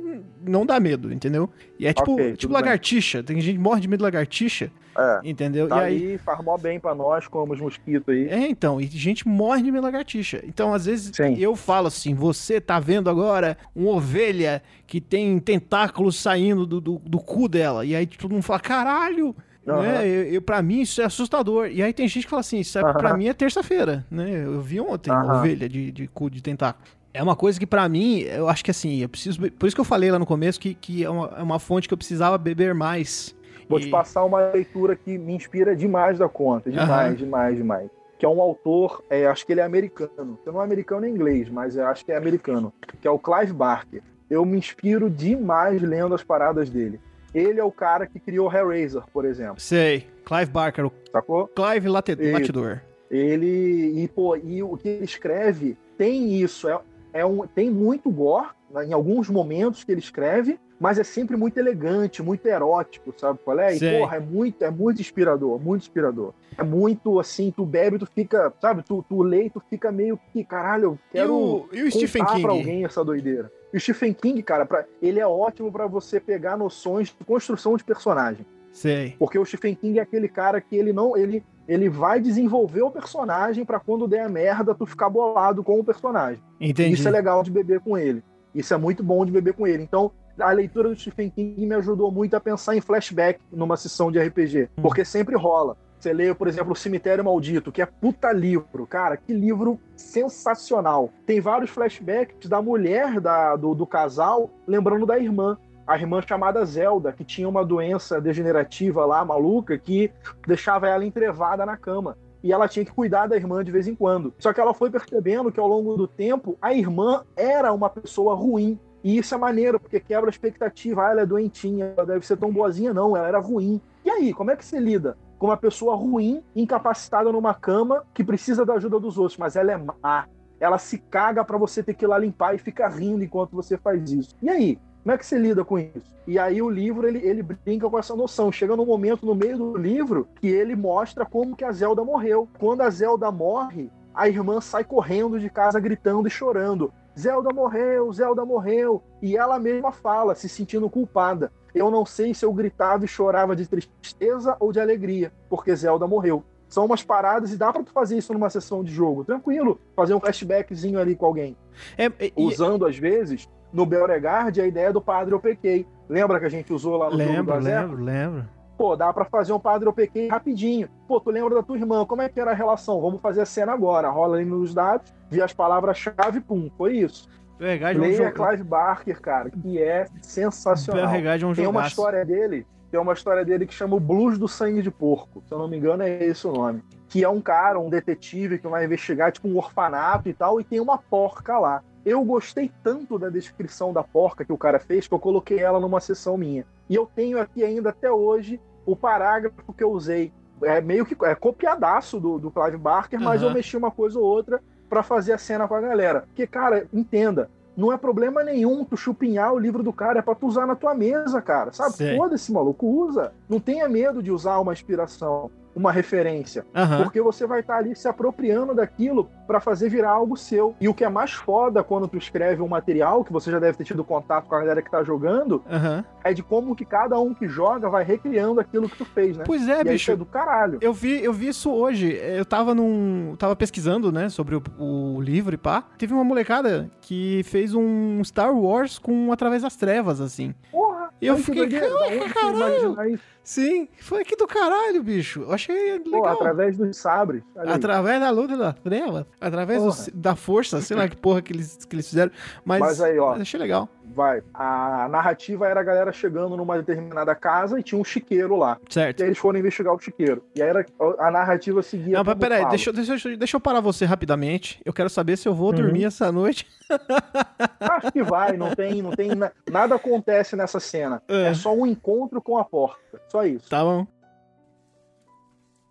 não dá medo, entendeu? E é tipo, Ok, tipo tudo bem. lagartixa. Tem gente que morre de medo de lagartixa, É. entendeu? Tá e aí. faz mó bem pra nós, como os mosquitos aí. É, então, e gente morre de medo de lagartixa. Então, às vezes, Sim. eu falo assim: você tá vendo agora uma ovelha que tem tentáculos saindo do, do, do cu dela. E aí todo mundo fala: caralho! Aham. Né? Eu, eu- pra mim isso é assustador. E aí tem gente que fala assim: isso é, Aham. pra mim é terça-feira, né? Eu vi ontem uma Aham. ovelha de, de cu de tentáculo. É uma coisa que pra mim, eu acho que assim, eu preciso. Por isso que eu falei lá no começo que, que é, uma, é uma fonte que eu precisava beber mais. Vou E- te passar uma leitura que me inspira demais da conta. Demais, Aham. demais, demais. Que é um autor, é, acho que ele é americano. Eu não é americano nem inglês, mas eu acho que é americano. Que é o Clive Barker. Eu me inspiro demais lendo as paradas dele. Ele é o cara que criou Hellraiser, por exemplo. Sei. Clive Barker, Sacou? Clive Late-. Latidor. Ele. E, pô, e o que ele escreve tem isso. É, é um, tem muito gore né, em alguns momentos que ele escreve, mas é sempre muito elegante, muito erótico, sabe qual é? E, Sei. porra, é muito, é muito inspirador, muito inspirador. É muito assim, tu bebe, tu fica, sabe, tu, tu lê e tu fica meio que, caralho, eu E quero o, e o Stephen King? pra alguém essa doideira. E o Stephen King, cara, pra, ele é ótimo pra você pegar noções de construção de personagem. Sei. Porque o Stephen King é aquele cara que ele não. Ele, ele vai desenvolver o personagem pra quando der a merda, tu ficar bolado com o personagem. Entendi. Isso é legal de beber com ele. Isso é muito bom de beber com ele. Então, a leitura do Stephen King me ajudou muito a pensar em flashback numa sessão de RPG. Hum. Porque sempre rola. Você lê, por exemplo, O Cemitério Maldito, que é puta livro. Cara, que livro sensacional. Tem vários flashbacks da mulher da, do, do casal lembrando da irmã. A irmã chamada Zelda, que tinha uma doença degenerativa lá, maluca, que deixava ela entrevada na cama e ela tinha que cuidar da irmã de vez em quando. Só que ela foi percebendo que ao longo do tempo a irmã era uma pessoa ruim. E isso é maneiro, porque quebra a expectativa. Ah, ela é doentinha, ela deve ser tão boazinha, não, ela era ruim. E aí, como é que você lida com uma pessoa ruim, incapacitada numa cama, que precisa da ajuda dos outros, mas ela é má? Ela se caga pra você ter que ir lá limpar e fica rindo enquanto você faz isso. E aí? Como é que você lida com isso? E aí o livro ele, ele brinca com essa noção. Chega num momento no meio do livro que ele mostra como que a Zelda morreu. Quando a Zelda morre, a irmã sai correndo de casa gritando e chorando. Zelda morreu, Zelda morreu. E ela mesma fala, se sentindo culpada. Eu não sei se eu gritava e chorava de tristeza ou de alegria, porque Zelda morreu. São umas paradas e dá pra tu fazer isso numa sessão de jogo, tranquilo. Fazer um flashbackzinho ali com alguém É, usando às vezes no Beauregard a ideia do padre OPK. Lembra que a gente usou lá no lembro, lembro, lembro. Pô, dá pra fazer um padre OPK rapidinho. Pô, tu lembra da tua irmã? Como é que era a relação? Vamos fazer a cena agora. Rola aí nos dados, vê as palavras-chave, pum, foi isso. Belregard é um Leia. Clive Barker, cara, que é sensacional. Belregard é um Tem uma história dele, tem uma história dele que chama o Blues do Sangue de Porco. Se eu não me engano, é esse o nome. Que é um cara, um detetive que vai investigar tipo um orfanato e tal, e tem uma porca lá. Eu gostei tanto da descrição da porca que o cara fez que eu coloquei ela numa sessão minha. E eu tenho aqui ainda até hoje o parágrafo que eu usei. É meio que é copiadaço do, do Clive Barker, mas Aham. eu mexi uma coisa ou outra pra fazer a cena com a galera. Porque, cara, entenda, não é problema nenhum tu chupinhar o livro do cara, é pra tu usar na tua mesa, cara. Sabe? Foda-se, maluco, usa. Não tenha medo de usar uma inspiração, uma referência. Aham. Porque você vai estar ali se apropriando daquilo pra fazer virar algo seu. E o que é mais foda quando tu escreve um material, que você já deve ter tido contato com a galera que tá jogando, Aham. é de como que cada um que joga vai recriando aquilo que tu fez, né? Pois é, e bicho. é do caralho. Eu vi, eu vi isso hoje. Eu tava num. Tava pesquisando, né, sobre o, o livro e pá. Teve uma molecada que fez um Star Wars com Através das Trevas, assim. Porra! E eu fiquei, da que caralho! imagina isso? Sim, foi aqui do caralho, bicho. Eu achei Pô, legal. através dos sabres. Através da luta das trevas, através do- da força, sei lá que porra que eles, que eles fizeram. Mas, Mas aí, ó. mas achei legal. Vai. A narrativa era a galera chegando numa determinada casa e tinha um chiqueiro lá. Certo. E aí eles foram investigar o chiqueiro. E aí era, a narrativa seguia. Não, mas peraí, fala. deixa, eu- deixa, deixa eu parar você rapidamente. Eu quero saber se eu vou Uhum. dormir essa noite. Acho que vai, não tem, não tem. na- Nada acontece nessa cena. É. É só um encontro com a porta. Só isso. Tá bom.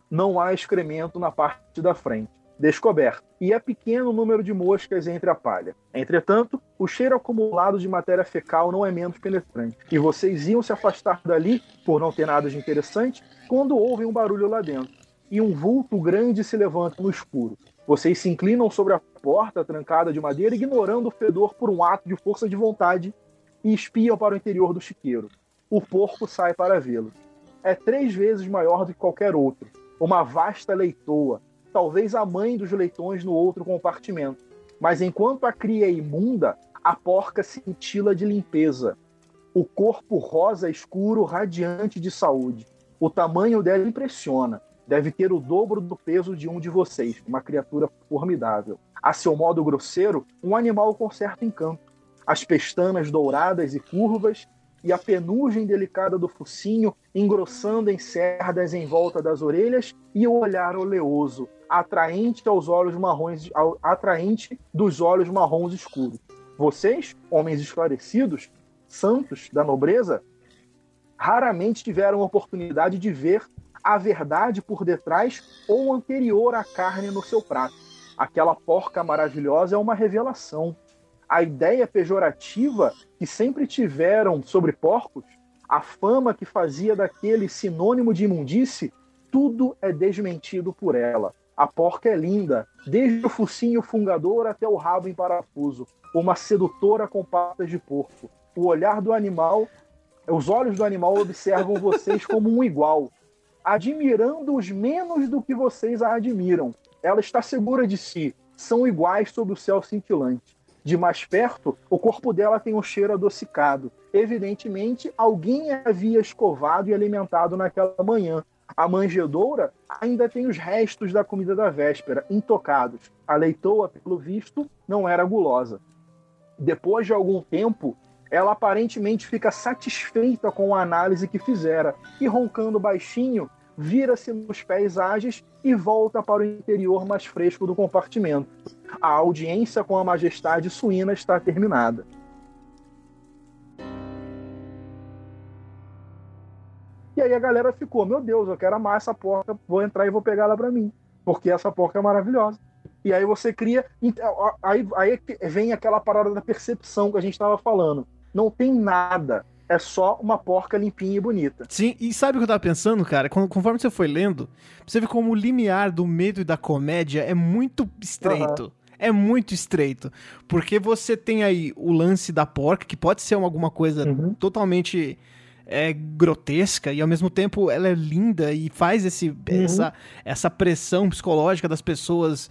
Não há excremento na parte da frente. Descoberto. E é pequeno número de moscas entre a palha. Entretanto, o cheiro acumulado de matéria fecal não é menos penetrante. E vocês iam se afastar dali, por não ter nada de interessante, quando ouvem um barulho lá dentro. E um vulto grande se levanta no escuro. Vocês se inclinam sobre a porta trancada de madeira, ignorando o fedor por um ato de força de vontade, e espiam para o interior do chiqueiro. O porco sai para vê-lo. É três vezes maior do que qualquer outro. Uma vasta leitoa, talvez a mãe dos leitões no outro compartimento. Mas enquanto a cria é imunda, a porca cintila de limpeza. O corpo rosa escuro, radiante de saúde. O tamanho dela impressiona. Deve ter o dobro do peso de um de vocês, uma criatura formidável. A seu modo grosseiro, um animal com certo encanto. As pestanas douradas e curvas e a penugem delicada do focinho engrossando em cerdas em volta das orelhas e o olhar oleoso, atraente aos olhos marrons, atraente dos olhos marrons escuros. Vocês, homens esclarecidos, santos da nobreza, raramente tiveram oportunidade de ver a verdade por detrás ou anterior à carne no seu prato. Aquela porca maravilhosa é uma revelação. A ideia pejorativa que sempre tiveram sobre porcos, a fama que fazia daquele sinônimo de imundície, tudo é desmentido por ela. A porca é linda, desde o focinho fungador até o rabo em parafuso, uma sedutora com patas de porco. O olhar do animal, os olhos do animal observam vocês como um igual, admirando-os menos do que vocês a admiram. Ela está segura de si, são iguais sob o céu cintilante. De mais perto, o corpo dela tem um cheiro adocicado. Evidentemente, alguém havia escovado e alimentado naquela manhã. A manjedoura ainda tem os restos da comida da véspera, intocados. A leitoa, pelo visto, não era gulosa. Depois de algum tempo, ela aparentemente fica satisfeita com a análise que fizera e, roncando baixinho, vira-se nos pés ágeis e volta para o interior mais fresco do compartimento. A audiência com a majestade suína está terminada. E aí a galera ficou: Meu Deus, eu quero amar essa porca, vou entrar e vou pegar ela para mim, porque essa porca é maravilhosa. E aí você cria. Aí, aí vem aquela parada da percepção que a gente estava falando não tem nada. É só uma porca limpinha e bonita. Sim, e sabe o que eu tava pensando, cara? Conforme você foi lendo, você vê como o limiar do medo e da comédia é muito estreito. Uhum. É muito estreito. Porque você tem aí o lance da porca, que pode ser alguma coisa uhum. totalmente é, grotesca, e ao mesmo tempo ela é linda e faz esse, uhum. essa, essa pressão psicológica das pessoas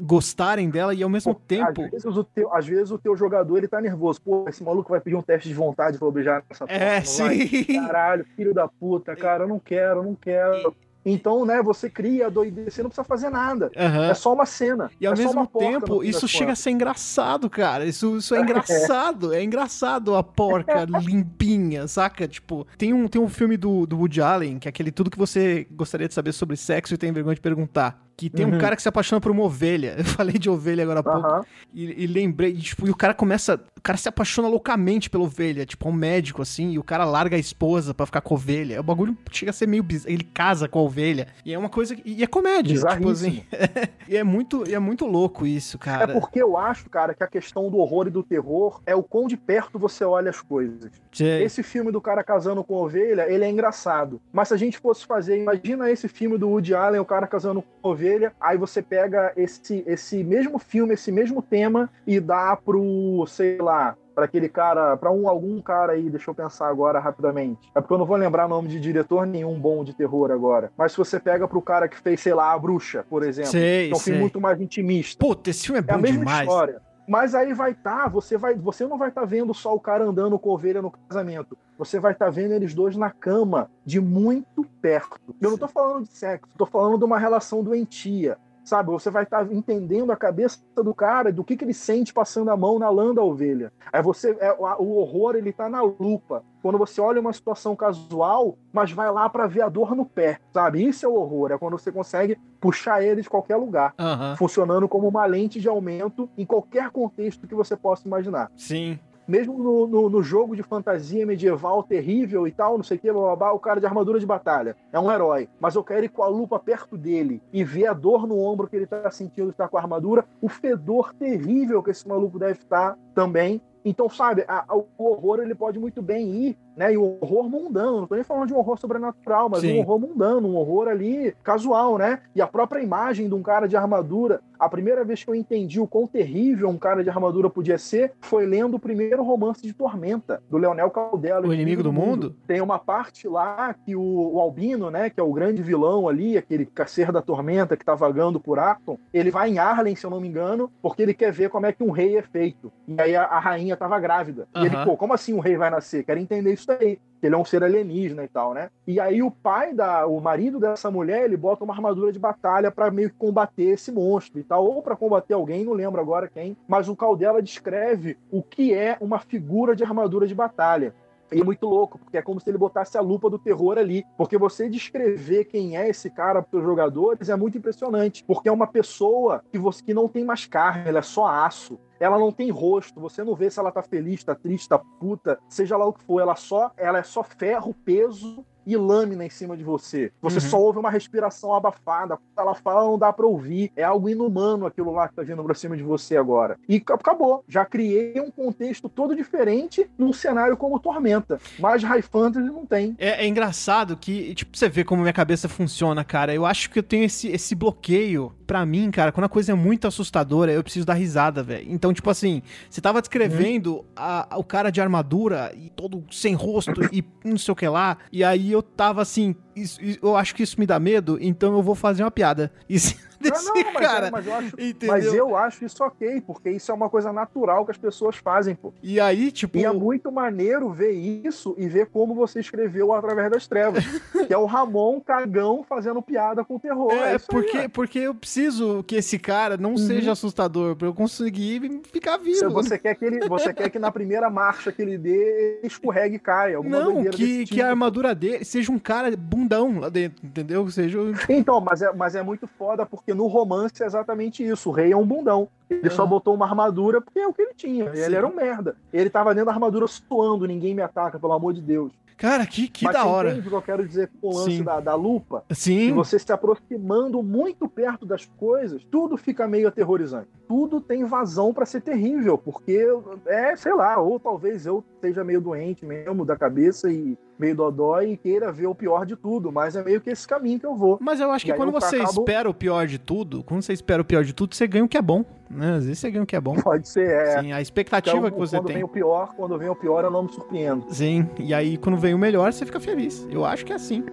gostarem dela e ao mesmo Pô, tempo. Às vezes, o teu, às vezes o teu jogador ele tá nervoso. Pô, esse maluco vai pedir um teste de vontade pra beijar nessa porta. É, sim. Vai? Caralho, filho da puta, cara, eu não quero, eu não quero. Então, né, você cria a doideira, você não precisa fazer nada. Uhum. É só uma cena. E ao é mesmo tempo, isso chega a ser engraçado, cara. Isso, isso é engraçado. É, é engraçado a porca limpinha, saca? Tipo, tem um, tem um filme do, do Woody Allen, que é aquele tudo que você gostaria de saber sobre sexo e tem vergonha de perguntar que tem uhum. um cara que se apaixona por uma ovelha. Eu falei de ovelha agora há pouco. Uhum. E, e, lembrei, tipo, e o cara começa. O cara se apaixona loucamente pela ovelha, tipo, um médico, assim, e o cara larga a esposa para ficar com a ovelha. O bagulho chega a ser meio bizarro. Ele casa com a ovelha. E é uma coisa. E é comédia. Tipo assim. e, é muito, e é muito louco isso, cara. É porque eu acho, cara, que a questão do horror e do terror é o quão de perto você olha as coisas. Sim. Esse filme do cara casando com a ovelha, ele é engraçado. Mas se a gente fosse fazer, imagina esse filme do Woody Allen, o cara casando com a ovelha ovelha, aí você pega esse, esse mesmo filme, esse mesmo tema e dá pro, sei lá, para aquele cara, para um algum cara aí, deixa eu pensar agora rapidamente. É porque eu não vou lembrar nome de diretor nenhum bom de terror agora. Mas se você pega pro cara que fez, sei lá, A Bruxa, por exemplo, sei, é um filme muito mais intimista. Puta, esse filme é bom demais. É a mesma demais. história. Mas aí vai estar, tá, você vai, você não vai estar tá vendo só o cara andando com ovelha no casamento. Você vai estar tá vendo eles dois na cama, de muito perto. Eu não estou falando de sexo, estou falando de uma relação doentia sabe? Você vai estar tá entendendo a cabeça do cara, do que, que ele sente passando a mão na lã da ovelha. Aí você, é, o horror ele tá na lupa. Quando você olha uma situação casual, mas vai lá para ver a dor no pé, sabe? Isso é o horror, é quando você consegue puxar ele de qualquer lugar, uhum. funcionando como uma lente de aumento em qualquer contexto que você possa imaginar. Sim mesmo no, no, no, jogo de fantasia medieval terrível e tal, não sei o que, blá, blá, blá, o cara de armadura de batalha é um herói, mas eu quero ir com a lupa perto dele e ver a dor no ombro que ele tá sentindo estar com a armadura, o fedor terrível que esse maluco deve estar também. Então, sabe, a, a, o horror ele pode muito bem ir né? E o horror mundano, não tô nem falando de um horror sobrenatural, mas Sim. um horror mundano, um horror ali casual, né? E a própria imagem de um cara de armadura, a primeira vez que eu entendi o quão terrível um cara de armadura podia ser, foi lendo o primeiro romance de Tormenta, do Leonel Caldela. O Inimigo do, mundo. mundo. Tem uma parte lá que o, o, Albino, né, que é o grande vilão ali, aquele caceiro da Tormenta que tá vagando por Acton, ele vai em Arlen, se eu não me engano, porque ele quer ver como é que um rei é feito. E aí a, a rainha tava grávida. E ele, pô, como assim um rei vai nascer? Quero entender isso isso daí. Ele é um ser alienígena e tal, né? E aí o pai da, o marido dessa mulher, ele bota uma armadura de batalha para meio que combater esse monstro e tal, ou para combater alguém, não lembro agora quem. Mas o Caldela descreve o que é uma figura de armadura de batalha E é muito louco, porque é como se ele botasse a lupa do terror ali. Porque você descrever quem é esse cara para os jogadores é muito impressionante. Porque é uma pessoa que, você, que não tem mais carne, ela é só aço ela não tem rosto, você não vê se ela tá feliz, tá triste, tá puta, seja lá o que for, ela só, ela é só ferro, peso e lâmina em cima de você. Você uhum. só ouve uma respiração abafada. Quando ela fala, não dá pra ouvir. É algo inumano aquilo lá que tá vindo pra cima de você agora. E acabou. Já criei um contexto todo diferente num cenário como Tormenta. Mas High Fantasy não tem. É, é engraçado que, tipo, você vê como minha cabeça funciona, cara. Eu acho que eu tenho esse, esse bloqueio. Pra mim, cara, quando a coisa é muito assustadora, eu preciso dar risada, velho. Então, tipo assim, você tava descrevendo uhum. a, a, o cara de armadura e todo sem rosto e não sei o que lá. E aí eu tava assim, isso, eu acho que isso me dá medo, então eu vou fazer uma piada. E se desse não, não, mas cara. É, mas, eu acho, mas, eu acho, isso ok, porque isso é uma coisa natural que as pessoas fazem, pô. E aí, tipo. E é muito maneiro ver isso e ver como você escreveu através das trevas. que é o Ramon cagão fazendo piada com o terror. É, é porque, aí, porque eu preciso que esse cara não uhum. seja assustador, pra eu conseguir ficar vivo. Você quer que ele. Você quer que na primeira marcha que ele dê, ele escorregue e caia. Não, que, tipo. que a armadura dele seja um cara bundão lá dentro, entendeu? Seja. Então, mas é, mas é muito foda porque porque no romance é exatamente isso. O rei é um bundão. Ele só botou uma armadura porque é o que ele tinha. Sim. Ele era um merda. Ele tava dentro da armadura suando, ninguém me ataca, pelo amor de Deus. Cara, que, que Mas da hora. Entende o que eu quero dizer com o lance da, da, lupa? Sim. E você se aproximando muito perto das coisas, tudo fica meio aterrorizante. Tudo tem vazão para ser terrível, porque é, sei lá, ou talvez eu esteja meio doente mesmo da cabeça e meio dodói e queira ver o pior de tudo, mas é meio que esse caminho que eu vou. Mas eu acho que quando você acabo... espera o pior de tudo, quando você espera o pior de tudo, você ganha o que é bom, né? Às vezes você ganha o que é bom. Pode ser, é. Sim, a expectativa então, que você quando tem. Quando vem o pior, quando vem o pior, eu não me surpreendo. Sim, e aí quando vem o melhor, você fica feliz. Eu acho que é assim.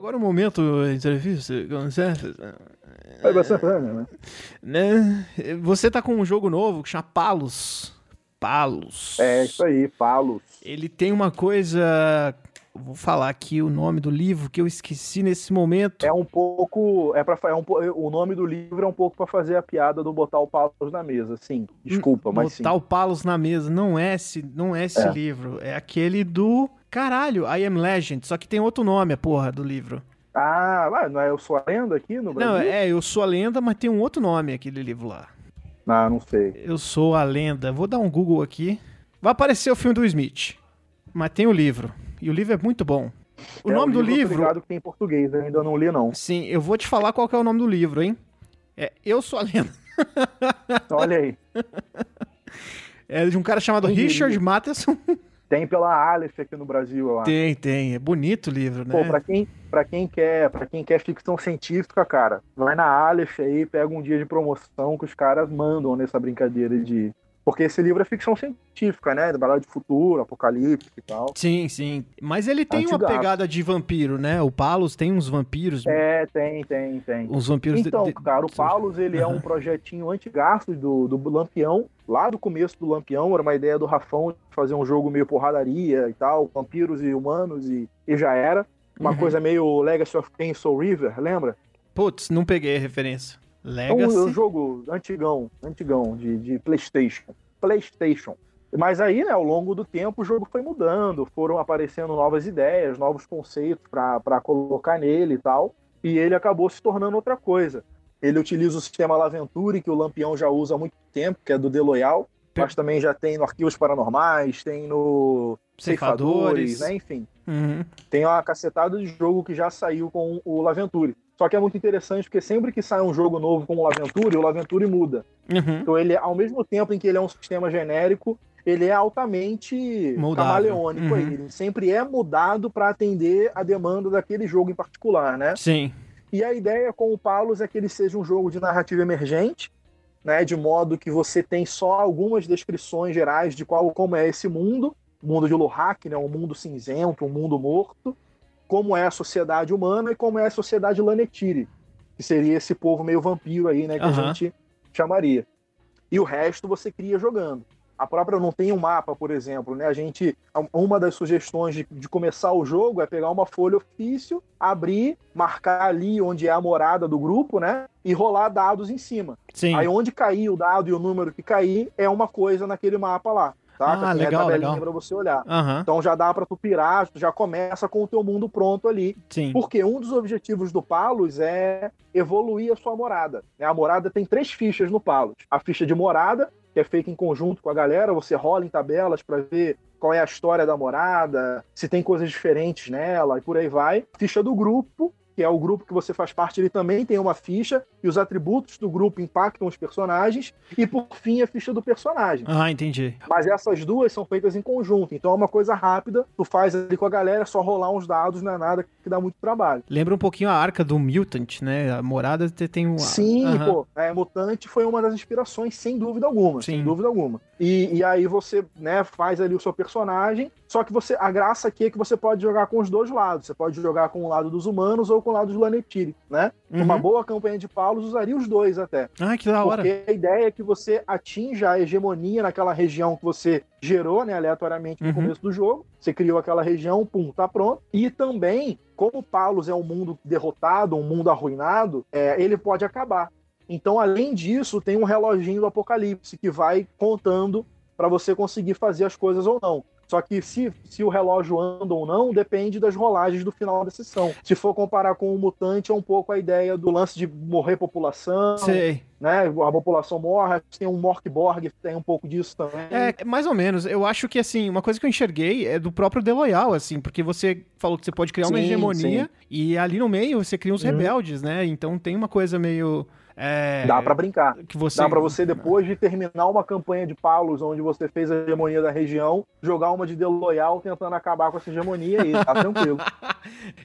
Agora o momento entrevista, com certeza. Vai bastante, né? né? Você tá com um jogo novo que chama Palos. Palos. É, isso aí, Palos. Ele tem uma coisa. Vou falar aqui o nome do livro que eu esqueci nesse momento. É um pouco. É para é um, o nome do livro é um pouco para fazer a piada do botar o Palos na mesa. Sim, desculpa, mas botar sim. o Palos na mesa. Não é esse, não é esse é. livro. É aquele do. Caralho, I Am Legend. Só que tem outro nome, a porra do livro. Ah, não é Eu Sou a Lenda aqui no Brasil? Não, é Eu Sou a Lenda, mas tem um outro nome aquele livro lá. Ah, não sei. Eu sou a lenda. Vou dar um Google aqui. Vai aparecer o filme do Smith. Mas tem o livro. E o livro é muito bom. O é, nome o livro, do livro. Obrigado que tem em português, eu ainda não li, não. Sim, eu vou te falar qual é o nome do livro, hein? É Eu Sou a Lenda. Olha aí. É de um cara chamado Richard Matheson. Tem pela Aleph aqui no Brasil, eu acho. Tem, tem. É bonito o livro, né? Pô, pra quem, pra quem quer, para quem quer ficção científica, cara, vai na Aleph aí, pega um dia de promoção que os caras mandam nessa brincadeira de porque esse livro é ficção científica, né? Balada de futuro, apocalipse e tal. Sim, sim. Mas ele tem uma pegada de vampiro, né? O Palos tem uns vampiros. É, tem, tem, tem. Uns vampiros. Então, de... cara, o Palos, ele uhum. é um projetinho antigasto do, do Lampião. Lá do começo do Lampião, era uma ideia do Rafão fazer um jogo meio porradaria e tal, vampiros e humanos, e, e já era. Uma uhum. coisa meio Legacy of Kain Soul River, lembra? Putz, não peguei a referência. Legacy. É um, um jogo antigão, antigão, de, de PlayStation. PlayStation. Mas aí, né, ao longo do tempo, o jogo foi mudando, foram aparecendo novas ideias, novos conceitos para colocar nele e tal, e ele acabou se tornando outra coisa. Ele utiliza o sistema Laventure, que o Lampião já usa há muito tempo, que é do The Loyal, mas também já tem no Arquivos Paranormais, tem no Ceifadores, Ceifadores né, enfim. Uhum. Tem uma cacetada de jogo que já saiu com o Laventure. Só que é muito interessante porque sempre que sai um jogo novo com o Laventure, o Laventure muda. Uhum. Então ele, ao mesmo tempo em que ele é um sistema genérico, ele é altamente Mudável. camaleônico. Uhum. Ele sempre é mudado para atender a demanda daquele jogo em particular, né? Sim. E a ideia com o Paulus é que ele seja um jogo de narrativa emergente, né? De modo que você tem só algumas descrições gerais de qual como é esse mundo, mundo de Lohak, né? Um mundo cinzento, um mundo morto como é a sociedade humana e como é a sociedade Lanetiri, que seria esse povo meio vampiro aí, né, que uhum. a gente chamaria. E o resto você cria jogando. a própria não tem um mapa, por exemplo, né? A gente, uma das sugestões de, de começar o jogo é pegar uma folha ofício, abrir, marcar ali onde é a morada do grupo, né? E rolar dados em cima. Sim. Aí onde cair o dado e o número que cair é uma coisa naquele mapa lá. Tá? Ah, Tem a legal, tabelinha legal. pra você olhar. Aham, Então já dá pra tu pirar, tu já começa com o teu mundo pronto ali. sim. Porque um dos objetivos do Palos é evoluir a sua morada. né? A morada tem três fichas no Palos. A ficha de morada, que é feita em conjunto com a galera, você rola em tabelas para ver qual é a história da morada, se tem coisas diferentes nela e por aí vai. Ficha do grupo, que é o grupo que você faz parte, ele também tem uma ficha, e os atributos do grupo impactam os personagens. E por fim, a ficha do personagem. Ah, entendi. Mas essas duas são feitas em conjunto, então é uma coisa rápida, tu faz ali com a galera, é só rolar uns dados, não é nada que dá muito trabalho. Lembra um pouquinho a arca do Mutant, né? A morada te- tem um. Sim, Aham. pô, é, Mutante foi uma das inspirações, sem dúvida alguma, Sim. sem dúvida alguma. E, e aí você, né, faz ali o seu personagem, só que você, a graça aqui é que você pode jogar com os dois lados, você pode jogar com o lado dos humanos ou com o lado dos Lanetiri, né? Uhum. Uma boa campanha de Paulos usaria os dois até. Ah, que da hora. Porque a ideia é que você atinja a hegemonia naquela região que você gerou, né, aleatoriamente no Uhum. começo do jogo. Você criou aquela região, pum, tá pronto. E também, como Palos é um mundo derrotado, um mundo arruinado, é, ele pode acabar. Então, além disso, tem um reloginho do apocalipse que vai contando para você conseguir fazer as coisas ou não. Só que se, se o relógio anda ou não, depende das rolagens do final da sessão. Se for comparar com o mutante, é um pouco a ideia do lance de morrer população, Sei. né? A população morre, tem um Morkborg tem um pouco disso também. É, mais ou menos. Eu acho que, assim, uma coisa que eu enxerguei é do próprio The Loyal, assim, porque você falou que você pode criar uma Sim, hegemonia sim. e ali no meio você cria uns Uhum. rebeldes, né? Então tem uma coisa meio. É, Dá pra brincar. que você Dá pra você, depois de terminar uma campanha de Palos, onde você fez a hegemonia da região, jogar uma de Deloyal tentando acabar com essa hegemonia aí, tá tranquilo.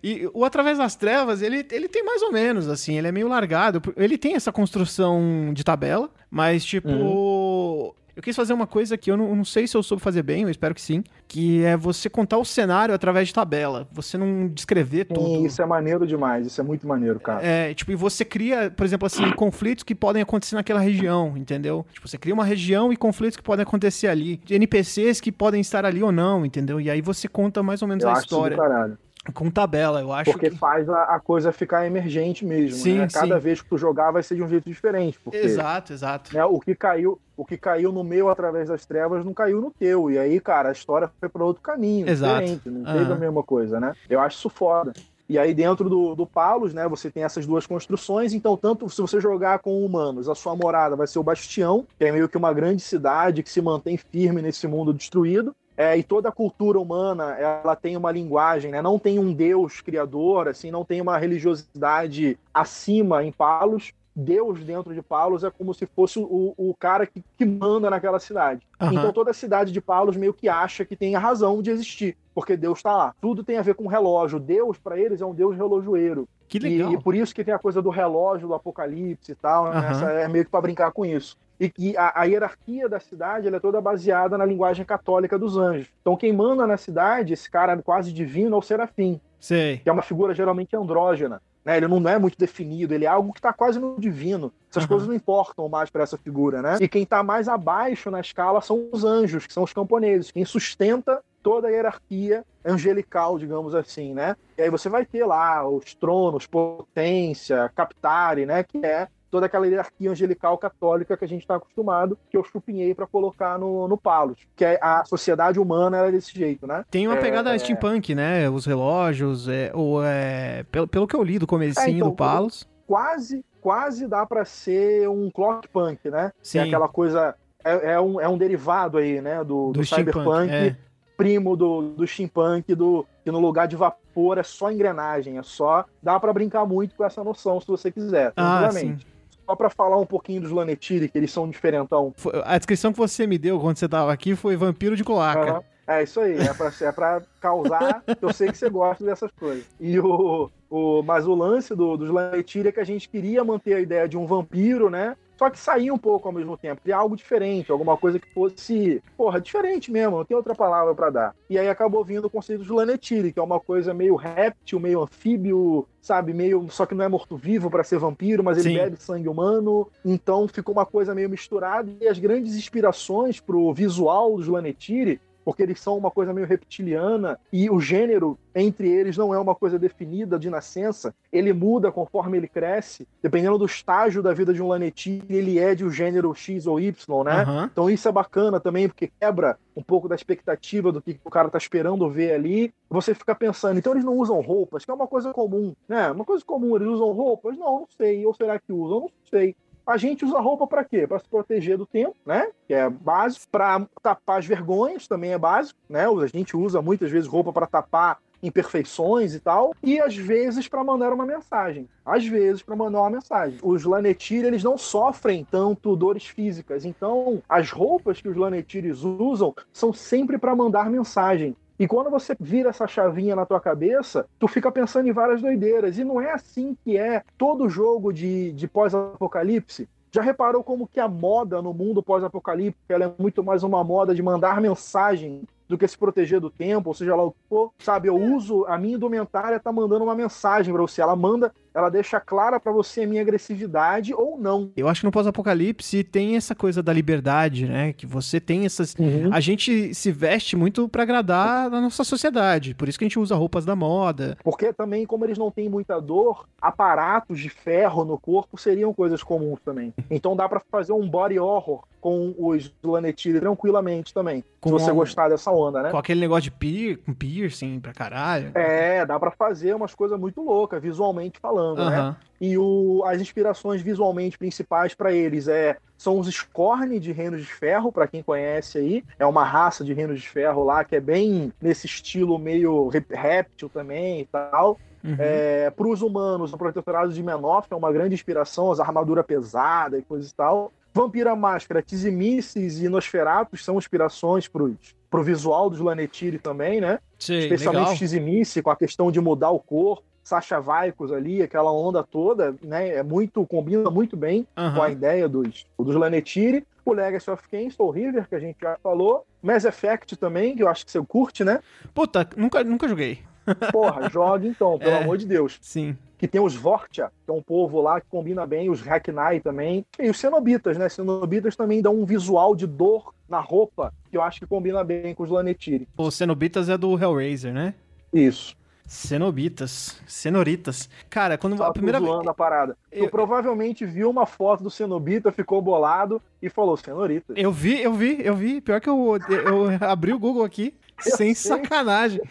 E o Através das Trevas, ele, ele tem mais ou menos, assim, ele é meio largado. Ele tem essa construção de tabela, mas, tipo. Uhum. Eu quis fazer uma coisa que eu não, não sei se eu soube fazer bem, eu espero que sim, que é você contar o cenário através de tabela. Você não descrever tudo. Isso é maneiro demais, isso é muito maneiro, cara. É, tipo, e você cria, por exemplo, assim, conflitos que podem acontecer naquela região, entendeu? Tipo, você cria uma região e conflitos que podem acontecer ali. NPCs que podem estar ali ou não, entendeu? E aí você conta mais ou menos Eu a acho isso do história. caralho. Com tabela, eu acho Porque que... faz a, a coisa ficar emergente mesmo, Sim, né? Cada sim. vez que tu jogar vai ser de um jeito diferente. Porque Exato, exato. né, o que caiu o que caiu no meu através das trevas não caiu no teu. E aí, cara, a história foi para outro caminho, Exato. diferente, não teve Aham. a mesma coisa, né? Eu acho isso foda. E aí, dentro do, do Palos, né, você tem essas duas construções. Então, tanto se você jogar com humanos, a sua morada vai ser o Bastião, que é meio que uma grande cidade que se mantém firme nesse mundo destruído. É, e toda a cultura humana, ela tem uma linguagem, né? Não tem um deus criador, assim, não tem uma religiosidade acima em Palos. Deus dentro de Palos é como se fosse o, o cara que, que manda naquela cidade. Aham. Então toda a cidade de Palos meio que acha que tem a razão de existir, porque Deus está lá. Tudo tem a ver com relógio. Deus, para eles, é um Deus relojoeiro. Que E, legal. e por isso que tem a coisa do relógio, do apocalipse e tal, né? É meio que para brincar com isso. E que a, a hierarquia da cidade é toda baseada na linguagem católica dos anjos. Então quem manda na cidade, esse cara quase divino, é o Serafim, Sei. que é uma figura geralmente andrógena. Né? Ele não é muito definido, ele é algo que está quase no divino. Essas Aham. coisas não importam mais para essa figura, né? E quem está mais abaixo na escala são os anjos, que são os camponeses, quem sustenta toda a hierarquia angelical, digamos assim, né? E aí você vai ter lá os tronos, potência, captare, né? Que é toda aquela hierarquia angelical católica que a gente está acostumado, que eu chupinhei para colocar no, no Palos. Que é a sociedade humana era desse jeito, né? Tem uma É, pegada é. steampunk, né? Os relógios, é, ou é, pelo, pelo que eu li do comecinho É, então, do Palos. quase, quase dá para ser um clock punk, né? Sim. É aquela coisa. É, é um, é um derivado aí, né? Do, do, do cyberpunk, É. primo do, do steampunk, do, que no lugar de vapor é só engrenagem, é só. Dá para brincar muito com essa noção se você quiser, Ah, tranquilamente. Só para falar um pouquinho dos Lanetiri, que eles são diferentão. A descrição que você me deu quando você tava aqui foi vampiro de colaca. Aham. É isso aí, é pra, é pra causar. eu sei que você gosta dessas coisas. E o, o, mas o lance do, dos Lanetiri é que a gente queria manter a ideia de um vampiro, né? Só que sair um pouco ao mesmo tempo, criar algo diferente, alguma coisa que fosse, porra, diferente mesmo, não tem outra palavra para dar. E aí acabou vindo o conceito de Lanetiri, que é uma coisa meio réptil, meio anfíbio, sabe, meio, só que não é morto-vivo para ser vampiro, mas ele Sim. bebe sangue humano, então ficou uma coisa meio misturada, e as grandes inspirações pro visual dos Lanetiri porque eles são uma coisa meio reptiliana e o gênero entre eles não é uma coisa definida de nascença, ele muda conforme ele cresce, dependendo do estágio da vida de um Lanetiri, ele é de um gênero X ou Y, né? Aham. Então isso é bacana também, porque quebra um pouco da expectativa do que o cara tá esperando ver ali. Você fica pensando, então eles não usam roupas, que é uma coisa comum, né? Uma coisa comum, eles usam roupas? Não, não sei. Ou será que usam? Não sei. A gente usa roupa para quê? Para se proteger do tempo, né? Que é básico. Para tapar as vergonhas também é básico, né? A gente usa muitas vezes roupa para tapar imperfeições e tal, e às vezes para mandar uma mensagem. Às vezes para mandar uma mensagem. Os Lanetir, eles não sofrem tanto dores físicas, então as roupas que os Lanetires usam são sempre para mandar mensagem. E quando você vira essa chavinha na tua cabeça, tu fica pensando em várias doideiras. E não é assim que é todo jogo de, de pós-apocalipse. Já reparou como que a moda no mundo pós-apocalíptico ela é muito mais uma moda de mandar mensagem do que se proteger do tempo, ou seja lá o que for, sabe? Eu uso a minha indumentária tá mandando uma mensagem para você. Ela manda, ela deixa clara para você a minha agressividade ou não. Eu acho que no pós-apocalipse tem essa coisa da liberdade, né? Que você tem essas. A gente se veste muito pra agradar a nossa sociedade. Por isso que a gente usa roupas da moda. Porque também, como eles não têm muita dor, aparatos de ferro no corpo seriam coisas comuns também. Então dá para fazer um body horror com os Lanetiri tranquilamente também. Com se você um- gostar dessa onda, né? Com aquele negócio de pier, com piercing pra caralho. É, dá pra fazer umas coisas muito loucas, visualmente falando, né? Aham. E o, as inspirações visualmente principais pra eles é são os Scorn de Reinos de Ferro, pra quem conhece aí. É uma raça de Reinos de Ferro lá que é bem nesse estilo meio réptil também e tal. Uhum. É, para os humanos, o Protetorado de Menoff é uma grande inspiração, as armaduras pesadas e coisa e tal. Vampira Máscara, Tizimices e Nosferatus são inspirações pro, pro visual dos Lanetiri também, né? Sei, Especialmente legal. Tizimice, com a questão de mudar o corpo. Sasha Vaikos ali, aquela onda toda, né? É muito, combina muito bem com a ideia dos, dos Lanetiri. O Legacy of Kain, Soul River, que a gente já falou. Mass Effect também, que eu acho que você curte, né? Puta, nunca, nunca joguei. Porra, joga então, pelo É. amor de Deus. Sim. que tem os Vortia, que é um povo lá que combina bem, os Hacknai também, e os Cenobitas, né? Cenobitas também dão um visual de dor na roupa que eu acho que combina bem com os Lanetiri. O Cenobitas é do Hellraiser, né? Isso. Cenobitas. Cenoritas. Cara, quando Só a primeira vez. a parada. Tu Eu- provavelmente viu uma foto do Cenobita, ficou bolado e falou Cenorita. Eu vi, eu vi, eu vi. Pior que eu, eu abri o Google aqui, Eu sem sei. sacanagem.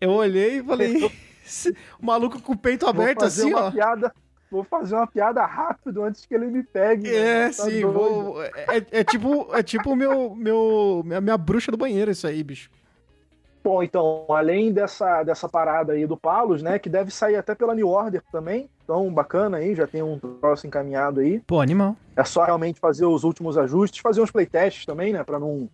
Eu olhei e falei. "Esse- O maluco com o peito Vou aberto fazer assim, uma ó. piada. Vou fazer uma piada rápido antes que ele me pegue. É, mano. Tá sim, doido. vou. É, é tipo, é tipo o meu, meu, minha, minha bruxa do banheiro, isso aí, bicho. Bom, então, além dessa, dessa parada aí do Palos, né, que deve sair até pela New Order também, então bacana aí, já tem um troço encaminhado aí. Pô, animal. É só realmente fazer os últimos ajustes, fazer uns playtests também, né, para não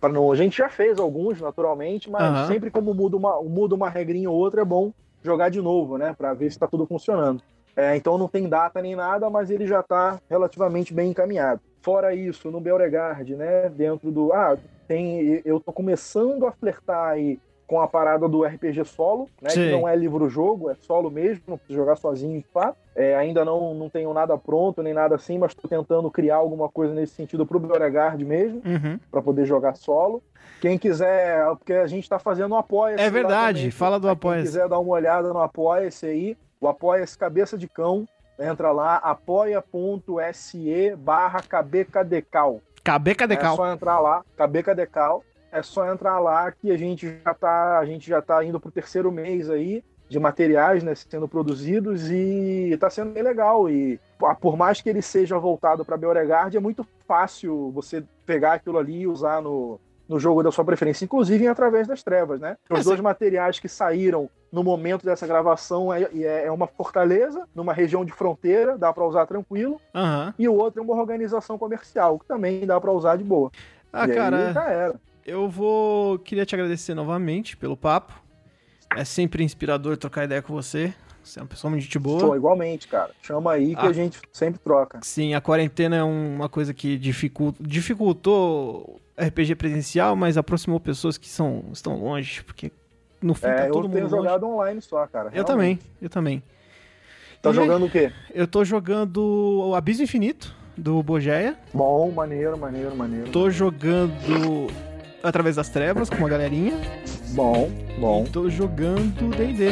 para não, a gente já fez alguns naturalmente, mas sempre como muda uma muda uma regrinha ou outra é bom jogar de novo, né, para ver se tá tudo funcionando. É, então não tem data nem nada, mas ele já tá relativamente bem encaminhado. Fora isso, no Beauregard, né, dentro do ah, tem eu tô começando a flertar aí com a parada do RPG solo, né? Sim. Que não é livro-jogo, é solo mesmo, não precisa jogar sozinho de fato. É, ainda não, não tenho nada pronto, nem nada assim, mas estou tentando criar alguma coisa nesse sentido pro Beauregard mesmo, Uhum. para poder jogar solo. Quem quiser, porque a gente está fazendo um apoia-se. É verdade, também. fala do Quem Apoia-se. quiser dar uma olhada no Apoia-se aí, o Apoia-se Cabeça de Cão, entra lá, apoia.se barra kbkdecal. Cabeca de É só entrar lá, Cabeca Decal. É só entrar lá que a gente já tá, a gente já tá indo pro terceiro mês aí de materiais, né, sendo produzidos e tá sendo bem legal e por mais que ele seja voltado para Beauregard, é muito fácil você pegar aquilo ali e usar no, no jogo da sua preferência, inclusive em através das trevas, né? Os É, dois sim. materiais que saíram no momento dessa gravação é, é é uma fortaleza numa região de fronteira, dá para usar tranquilo, Aham. e o outro é uma organização comercial, que também dá para usar de boa. Ah, e cara, já era. eu vou. Queria te agradecer novamente pelo papo. É sempre inspirador trocar ideia com você Você é uma pessoa muito gente boa. Pô, igualmente, cara. Chama aí que Ah. a gente sempre troca. Sim, a quarentena é uma coisa que dificul- dificultou RPG presencial, mas aproximou pessoas que são, estão longe, porque no fim tá É, todo eu tenho mundo longe. jogado online só, cara. Eu realmente. também, eu também. Tá E- jogando o quê? Eu tô jogando o Abismo Infinito, do Bogeia. Bom, maneiro, maneiro, maneiro. Tô jogando Através das Trevas, com uma galerinha. Bom, bom. E tô jogando D&D.